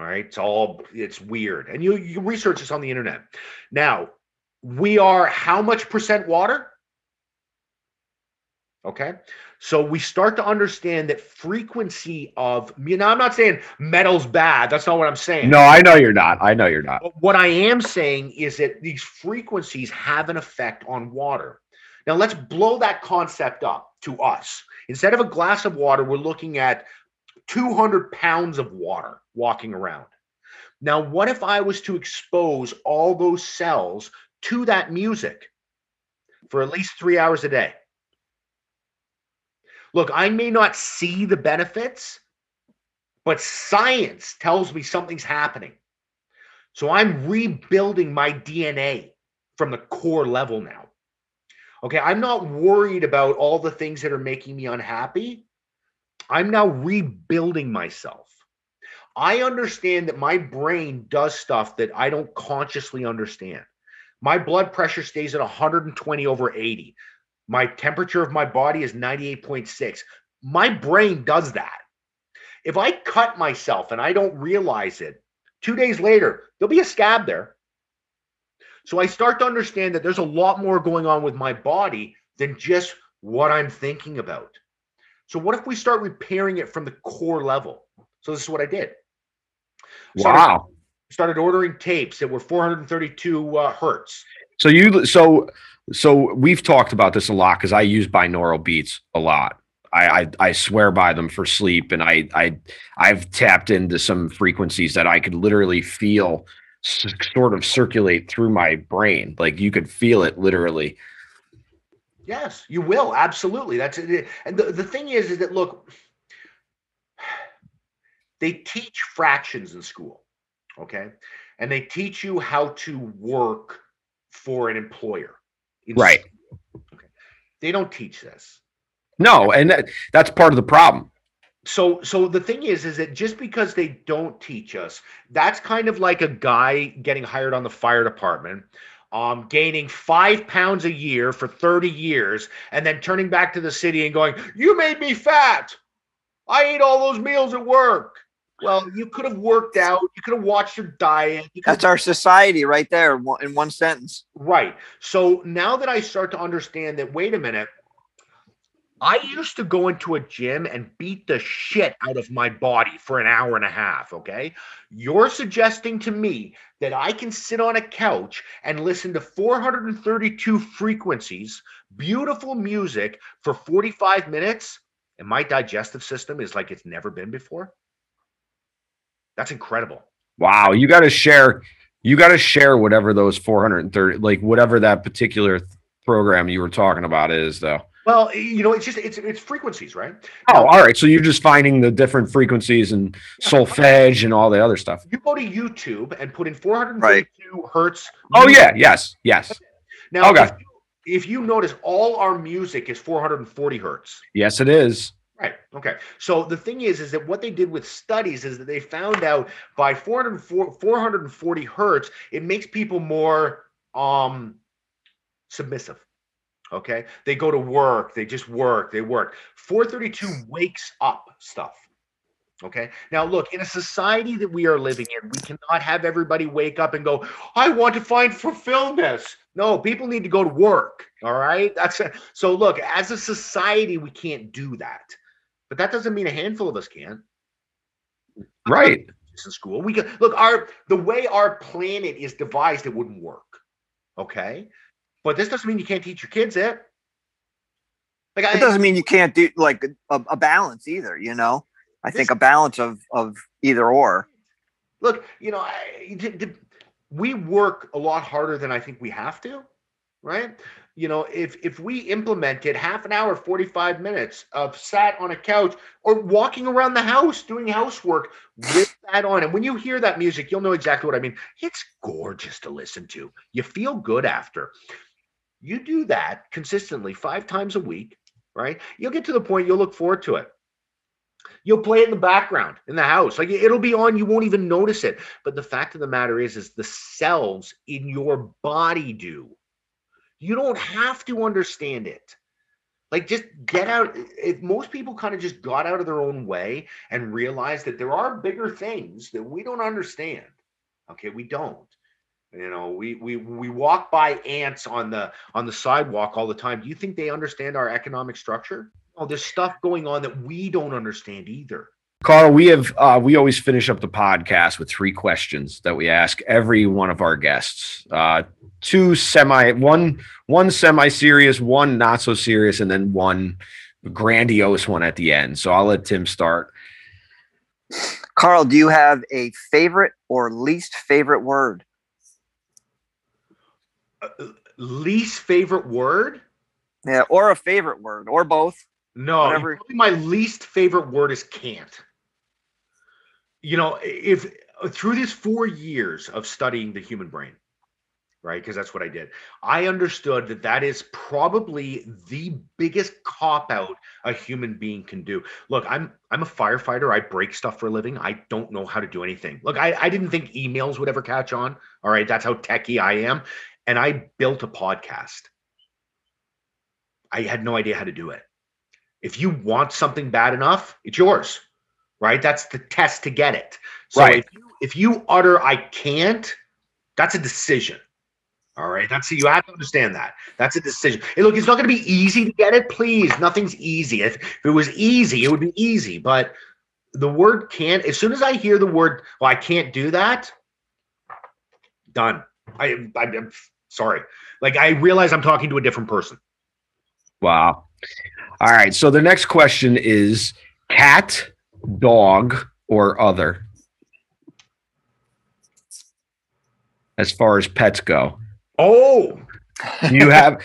All right, it's all it's weird. And you you research this on the internet. Now, we are how much percent water? Okay. So we start to understand that frequency of you know, I'm not saying metal's bad. That's not what I'm saying. No, I know you're not. I know you're not. But what I am saying is that these frequencies have an effect on water. Now let's blow that concept up to us. Instead of a glass of water, we're looking at 200 pounds of water walking around. Now, what if I was to expose all those cells to that music for at least three hours a day? Look, I may not see the benefits, but science tells me something's happening. So I'm rebuilding my DNA from the core level now. Okay, I'm not worried about all the things that are making me unhappy. I'm now rebuilding myself. I understand that my brain does stuff that I don't consciously understand. My blood pressure stays at 120 over 80. My temperature of my body is 98.6. My brain does that. If I cut myself and I don't realize it, two days later, there'll be a scab there. So I start to understand that there's a lot more going on with my body than just what I'm thinking about. So, what if we start repairing it from the core level? So, this is what I did. Started, wow. Started ordering tapes that were 432 uh, hertz. So you so so we've talked about this a lot because I use binaural beats a lot. I, I I swear by them for sleep, and I I I've tapped into some frequencies that I could literally feel sort of circulate through my brain. Like you could feel it literally. Yes, you will absolutely. That's it. And the, the thing is, is that look, they teach fractions in school, okay, and they teach you how to work for an employer, Right. Okay, they don't teach this. No, and that, that's part of the problem. So, so the thing is, is that just because they don't teach us, that's kind of like a guy getting hired on the fire department, um, gaining five pounds a year for 30 years, and then turning back to the city and going, You made me fat. I ate all those meals at work. Well, you could have worked out, you could have watched your diet. You That's our society right there in one sentence. Right. So now that I start to understand that, wait a minute, I used to go into a gym and beat the shit out of my body for an hour and a half. Okay. You're suggesting to me that I can sit on a couch and listen to 432 frequencies, beautiful music for 45 minutes, and my digestive system is like it's never been before? That's incredible. Wow, you got to share. You got to share whatever those 430, like whatever that particular th- program you were talking about is, though. Well, you know, it's just it's it's frequencies, right? Oh, all right. So you're just finding the different frequencies and solfege and all the other stuff. you go to YouTube and put in 432 hertz. Oh music. yeah, yes, yes, Now, Okay. if, you, if you notice, all our music is 440 hertz. yes. It is. Right. Okay. So the thing is, is that what they did with studies is that they found out by 404 440 hertz, it makes people more um submissive. Okay. They go to work, they just work, they work. 432 wakes up stuff. Okay. Now, look, in a society that we are living in, we cannot have everybody wake up and go, I want to find fulfillment. No, people need to go to work. All right. That's it. So, look, as a society, we can't do that. But that doesn't mean a handful of us can't. Right. In school. We can look, our the way our planet is devised, it wouldn't work. Okay. But this doesn't mean you can't teach your kids it. Like I It doesn't mean you can't do like a, a balance either. You know, I think a balance of of either or. look, you know, I, d- d- we work a lot harder than I think we have to, right? You know, if if we implemented half an hour, 45 minutes of sat on a couch or walking around the house doing housework with that on, and when you hear that music, you'll know exactly what I mean. It's gorgeous to listen to. You feel good after. You do that consistently five times a week, right? You'll get to the point you'll look forward to it. You'll play it in the background in the house. Like it'll be on, you won't even notice it. But the fact of the matter is, is the cells in your body do. You don't have to understand it. Like just get out. If most people kind of just got out of their own way and realized that there are bigger things that we don't understand. Okay, we don't. You know, we we we walk by ants on the on the sidewalk all the time. Do you think they understand our economic structure? Oh, there's stuff going on that we don't understand either. Carl, we have uh, we always finish up the podcast with three questions that we ask every one of our guests. Uh, two semi, one one semi serious, one not so serious, and then one grandiose one at the end. So I'll let Tim start. Carl, do you have a favorite or least favorite word? Least favorite word? Yeah, or a favorite word, or both. No, probably my least favorite word is can't. You know, if uh, through these four years of studying the human brain, right? Because that's what I did. I understood that that is probably the biggest cop out a human being can do. Look, I'm I'm a firefighter. I break stuff for a living. I don't know how to do anything. Look, I, I didn't think emails would ever catch on. All right, that's how techie I am. And I built a podcast. I had no idea how to do it. If you want something bad enough, it's yours. Right? That's the test to get it. So Right. if you if you utter I can't, that's a decision. All right. That's you have to understand that. That's a decision. Hey, look, it's not going to be easy to get it. Please, nothing's easy. If, if it was easy, it would be easy. But the word can't. As soon as I hear the word, well, I can't do that. Done. I, I, am Sorry. Like I realize I'm talking to a different person. Wow. All right. So the next question is cat, dog, or other? As far as pets go. Oh, You have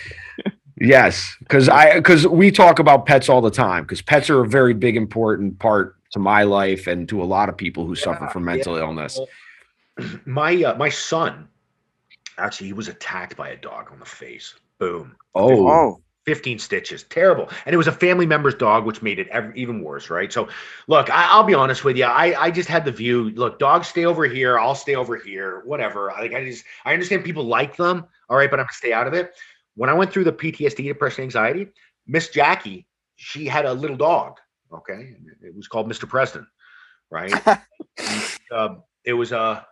yes, because I because we talk about pets all the time because pets are a very big important part to my life and to a lot of people who suffer from mental illness. my uh, my son actually he was attacked by a dog on the face. Boom. Oh, Oh, 15 stitches. Terrible. And it was a family member's dog which made it ev- even worse right? So look I, i'll be honest with you I, I just had the view look dogs stay over here i'll stay over here whatever. Like i just i understand people like them all right but i'm gonna stay out of it. When i went through the ptsd depression anxiety miss jackie she had a little dog okay? It was called mr president right? And, um, it was a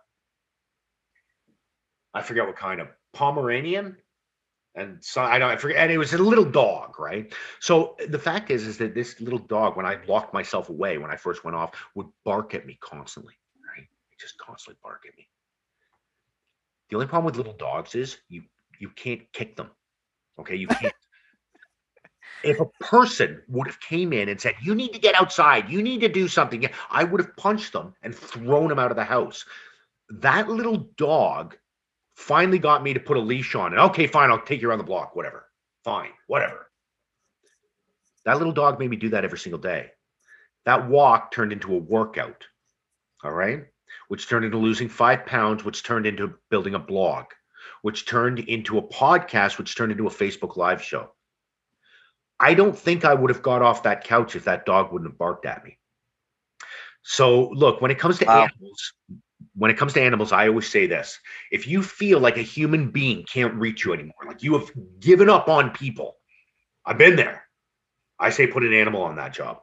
i forget what kind of pomeranian and so I don't I forget, and it was a little dog, right? So the fact is, is that this little dog, when I locked myself away when I first went off, would bark at me constantly, right? Just constantly bark at me. The only problem with little dogs is you you can't kick them. Okay, you can't. if a person would have came in and said, "You need to get outside. You need to do something," I would have punched them and thrown them out of the house. That little dog finally got me to put a leash on it. Okay, fine, I'll take you around the block, whatever. Fine, whatever. That little dog made me do that every single day. That walk turned into a workout, all right, which turned into losing five pounds, which turned into building a blog, which turned into a podcast, which turned into a Facebook Live show. I don't think I would have got off that couch if that dog wouldn't have barked at me. So, look, when it comes to Wow. animals, when it comes to animals, I always say this if you feel like a human being can't reach you anymore, like you have given up on people, I've been there. I say put an animal on that job.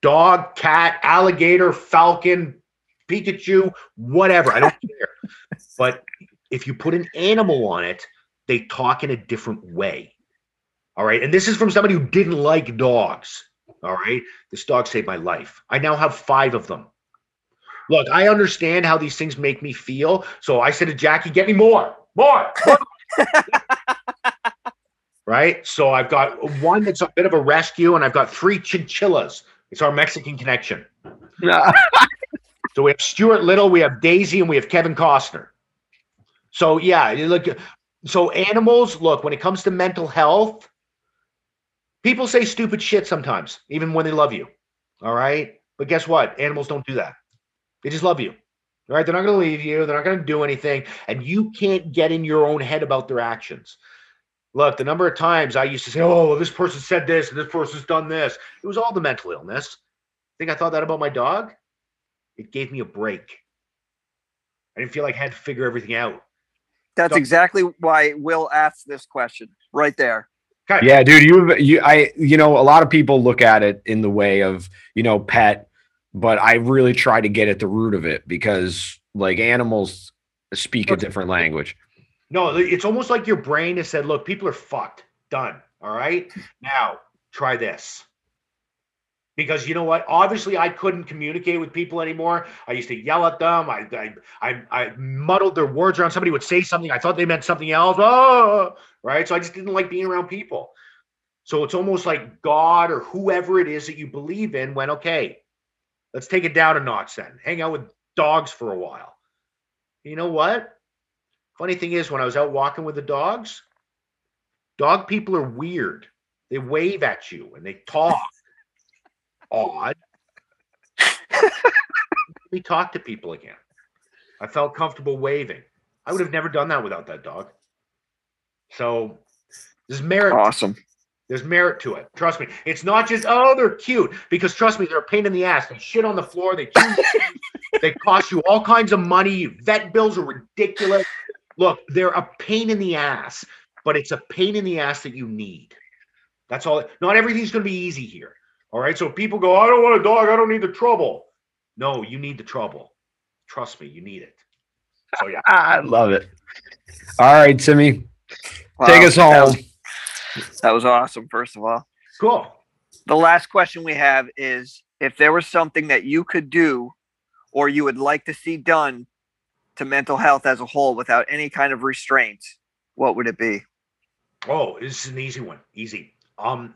Dog, cat, alligator, falcon, Pikachu, whatever. I don't care. But if you put an animal on it, they talk in a different way. All right. And this is from somebody who didn't like dogs. All right. This dog saved my life. I now have five of them. Look, I understand how these things make me feel. So I said to Jackie, get me more, more. more." right. So I've got one that's a bit of a rescue, and I've got three chinchillas. It's our Mexican connection. So we have Stuart Little, we have Daisy, and we have Kevin Costner. So yeah, look. So animals, look, when it comes to mental health, people say stupid shit sometimes, even when they love you. All right. But guess what? Animals don't do that. They just love you. All right. They're not going to leave you. They're not going to do anything. And you can't get in your own head about their actions. Look, the number of times I used to say, oh, this person said this and this person's done this. It was all the mental illness. I Think I thought that about my dog? It gave me a break. I didn't feel like I had to figure everything out. that's Don't- exactly why Will asked this question right there. Okay. yeah, dude. You, you, I, you know, a lot of people look at it in the way of, you know, pet, but I really try to get at the root of it because, like, animals speak a different language. No, it's almost like your brain has said, look, people are fucked. Done. All right. Now try this. Because you know what? Obviously, I couldn't communicate with people anymore. I used to yell at them. I I I, I muddled their words around. Somebody would say something. I thought they meant something else. Oh, right. So I just didn't like being around people. So it's almost like God or whoever it is that you believe in went, okay, let's take it down a notch then. Hang out with dogs for a while. You know what? Funny thing is, when I was out walking with the dogs, dog people are weird. They wave at you and they talk. Odd. we talk to people again. I felt comfortable waving. I would have never done that without that dog. So there's merit. Awesome. There's merit to it. Trust me. It's not just oh they're cute because trust me they're a pain in the ass. They shit on the floor. They chew. they cost you all kinds of money. Vet bills are ridiculous. Look, they're a pain in the ass, but it's a pain in the ass that you need. That's all. Not everything's going to be easy here. All right. So people go, I don't want a dog. I don't need the trouble. No, you need the trouble. Trust me, you need it. So yeah. I love it. All right, Timmy, Wow, take us that home. that was awesome. First of all, Cool. the last question we have is: if there was something that you could do, or you would like to see done, to mental health as a whole, without any kind of restraints, what would it be? Oh, this is an easy one. Easy. Um,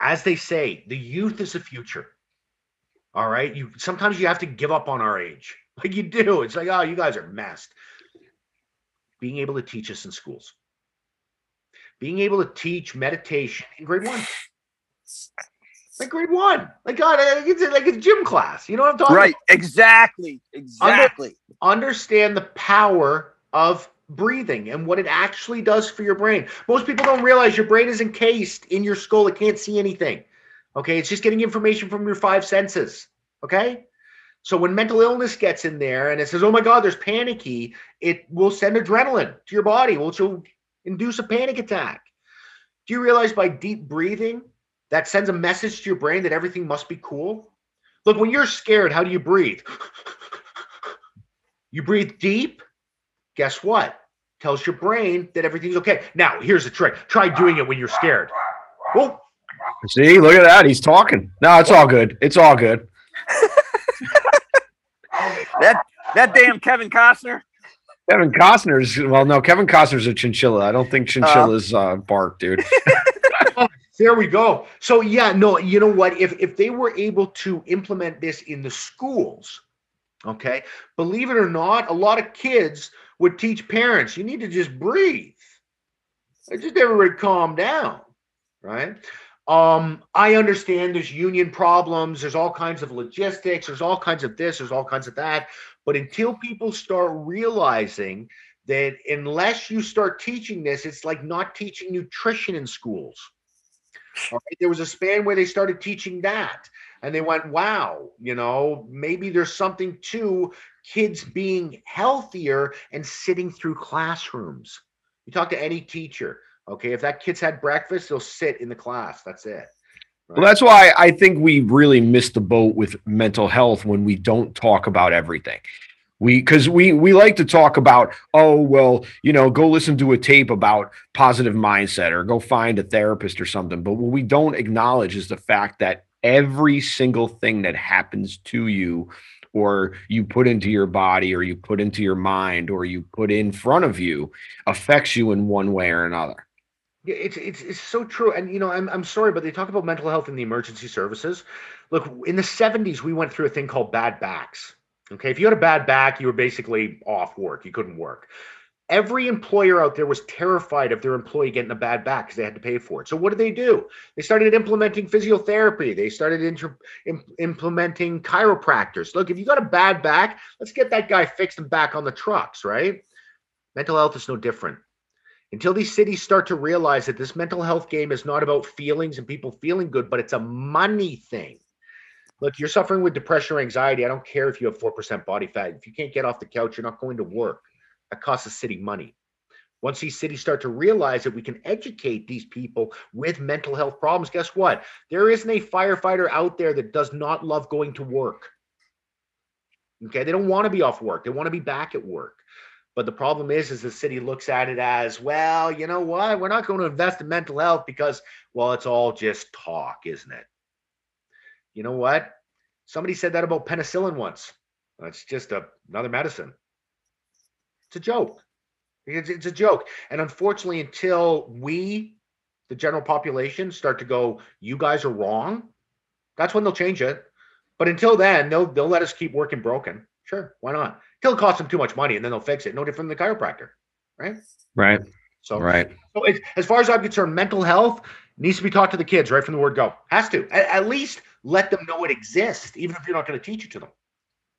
as they say, the youth is the future. All right. You sometimes you have to give up on our age. Like you do. It's like, oh, you guys are messed. Being able to teach us in schools. Being able to teach meditation in grade one. Like grade one. Like God, it's like a gym class. You know what I'm talking Right. about? Right, exactly. Exactly. understand the power of breathing and what it actually does for your brain. Most people don't realize your brain is encased in your skull. It can't see anything. Okay. It's just getting information from your five senses. Okay. So when mental illness gets in there and it says, oh my God, there's panicky, it will send adrenaline to your body, which will induce a panic attack. Do you realize by deep breathing, that sends a message to your brain that everything must be cool? Look, when you're scared, how do you breathe? You breathe deep. Guess what? Tells your brain that everything's okay. Now, here's the trick. Try doing it when you're scared. Oh, See, look at that. He's talking. No, it's all good. It's all good. That that damn Kevin Costner. Kevin Costner's well, no, Kevin Costner's a chinchilla. I don't think chinchillas uh, bark, dude. there we go. So yeah, no, you know what? If if they were able to implement this in the schools, okay, believe it or not, a lot of kids would teach parents, you need to just breathe. Just everybody calm down, right? Um, I understand there's union problems, there's all kinds of logistics, there's all kinds of this, there's all kinds of that. But until people start realizing that unless you start teaching this, it's like not teaching nutrition in schools. There was a span where they started teaching that, and they went, wow, you know, maybe there's something to kids being healthier and sitting through classrooms. You talk to any teacher, okay, if that kid's had breakfast, they'll sit in the class. That's it. Well, that's why I think we really miss the boat with mental health when we don't talk about everything. We because we we like to talk about oh well you know go listen to a tape about positive mindset or go find a therapist or something. But what we don't acknowledge is the fact that every single thing that happens to you or you put into your body or you put into your mind or you put in front of you affects you in one way or another. It's it's it's so true. And you know, I'm I'm sorry, but they talk about mental health in the emergency services. Look, in the 70s, we went through a thing called bad backs. Okay, if you had a bad back, you were basically off work. You couldn't work. Every employer out there was terrified of their employee getting a bad back because they had to pay for it. So what did they do? They started implementing physiotherapy. They started inter- im- implementing chiropractors. Look, if you got a bad back, let's get that guy fixed and back on the trucks, right? Mental health is no different until these cities start to realize that this mental health game is not about feelings and people feeling good, but it's a money thing. Look, you're suffering with depression or anxiety. I don't care if you have 4% body fat. If you can't get off the couch, you're not going to work. That costs the city money. Once these cities start to realize that we can educate these people with mental health problems, guess what? There isn't a firefighter out there that does not love going to work. Okay, they don't want to be off work. They want to be back at work. But the problem is, is the city looks at it as, well, you know what? We're not going to invest in mental health because, well, it's all just talk, isn't it? You know what? Somebody said that about penicillin once. That's just a, another medicine. It's a joke. It's, it's a joke. And unfortunately, until we, the general population, start to go, you guys are wrong, that's when they'll change it. But until then, they'll they'll let us keep working broken. Sure, why not? Till it costs them too much money, and then they'll fix it. No different than the chiropractor, right? Right. So, Right. so it, as far as I'm concerned, mental health needs to be taught to the kids right from the word go. Has to. At, at least let them know it exists, even if you're not going to teach it to them.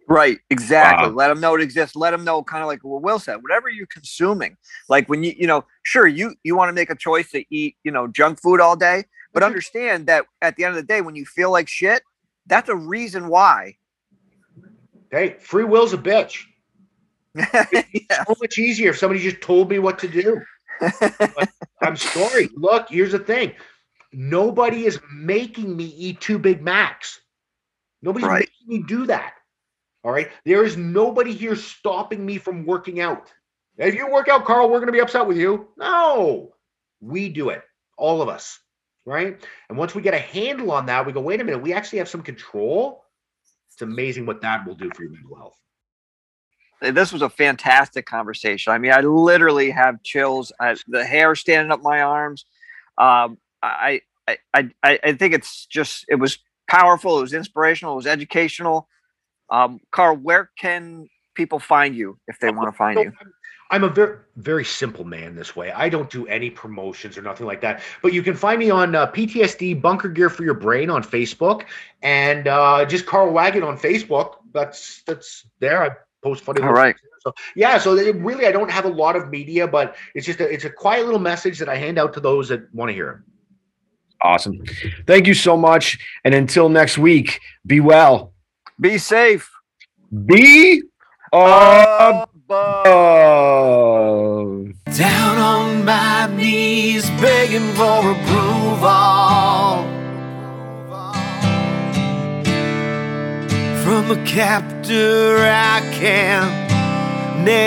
Right, exactly. Wow. Let them know it exists. Let them know, kind of like what Will said. Whatever you're consuming, like when you, you know, sure you you want to make a choice to eat, you know, junk food all day, but Mhm. understand that at the end of the day, when you feel like shit, that's a reason why. Hey, free will's a bitch. yeah. So much easier if somebody just told me what to do. I'm sorry. Look, here's the thing. Nobody is making me eat two Big Macs. Nobody's Right. making me do that. All right. There is nobody here stopping me from working out. If you work out, Carl, we're going to be upset with you. No, we do it. All of us. Right. And once we get a handle on that, we go, wait a minute, we actually have some control. It's amazing what that will do for your mental health. this was a fantastic conversation. I mean, I literally have chills. I, the hair standing up my arms. Um, I, I, I, I think it's just it was powerful. It was inspirational. It was educational. Um, Carl, where can people find you if they want to find you? I'm a very very simple man this way. I don't do any promotions or nothing like that. But you can find me on uh, PTSD Bunker Gear for Your Brain on Facebook and uh, just Carl Wagon on Facebook. That's that's there. I post funny. All right. So yeah, so it, really, I don't have a lot of media, but it's just a, it's a quiet little message that I hand out to those that want to hear it. Awesome. Thank you so much. And until next week, be well. Be safe. Be above. Down on my knees, begging for approval from a captor I can't name.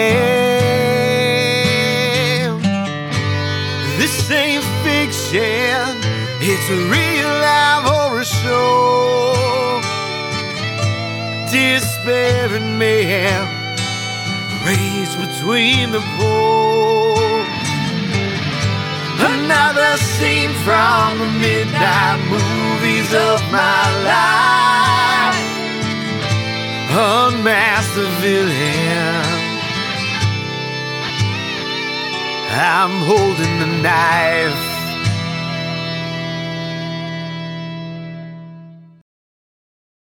This ain't fiction, it's a real life horror show. Despair and mayhem raised between the poles. Another scene from the midnight movies of my life. Unmasked the villain. I'm holding the knife.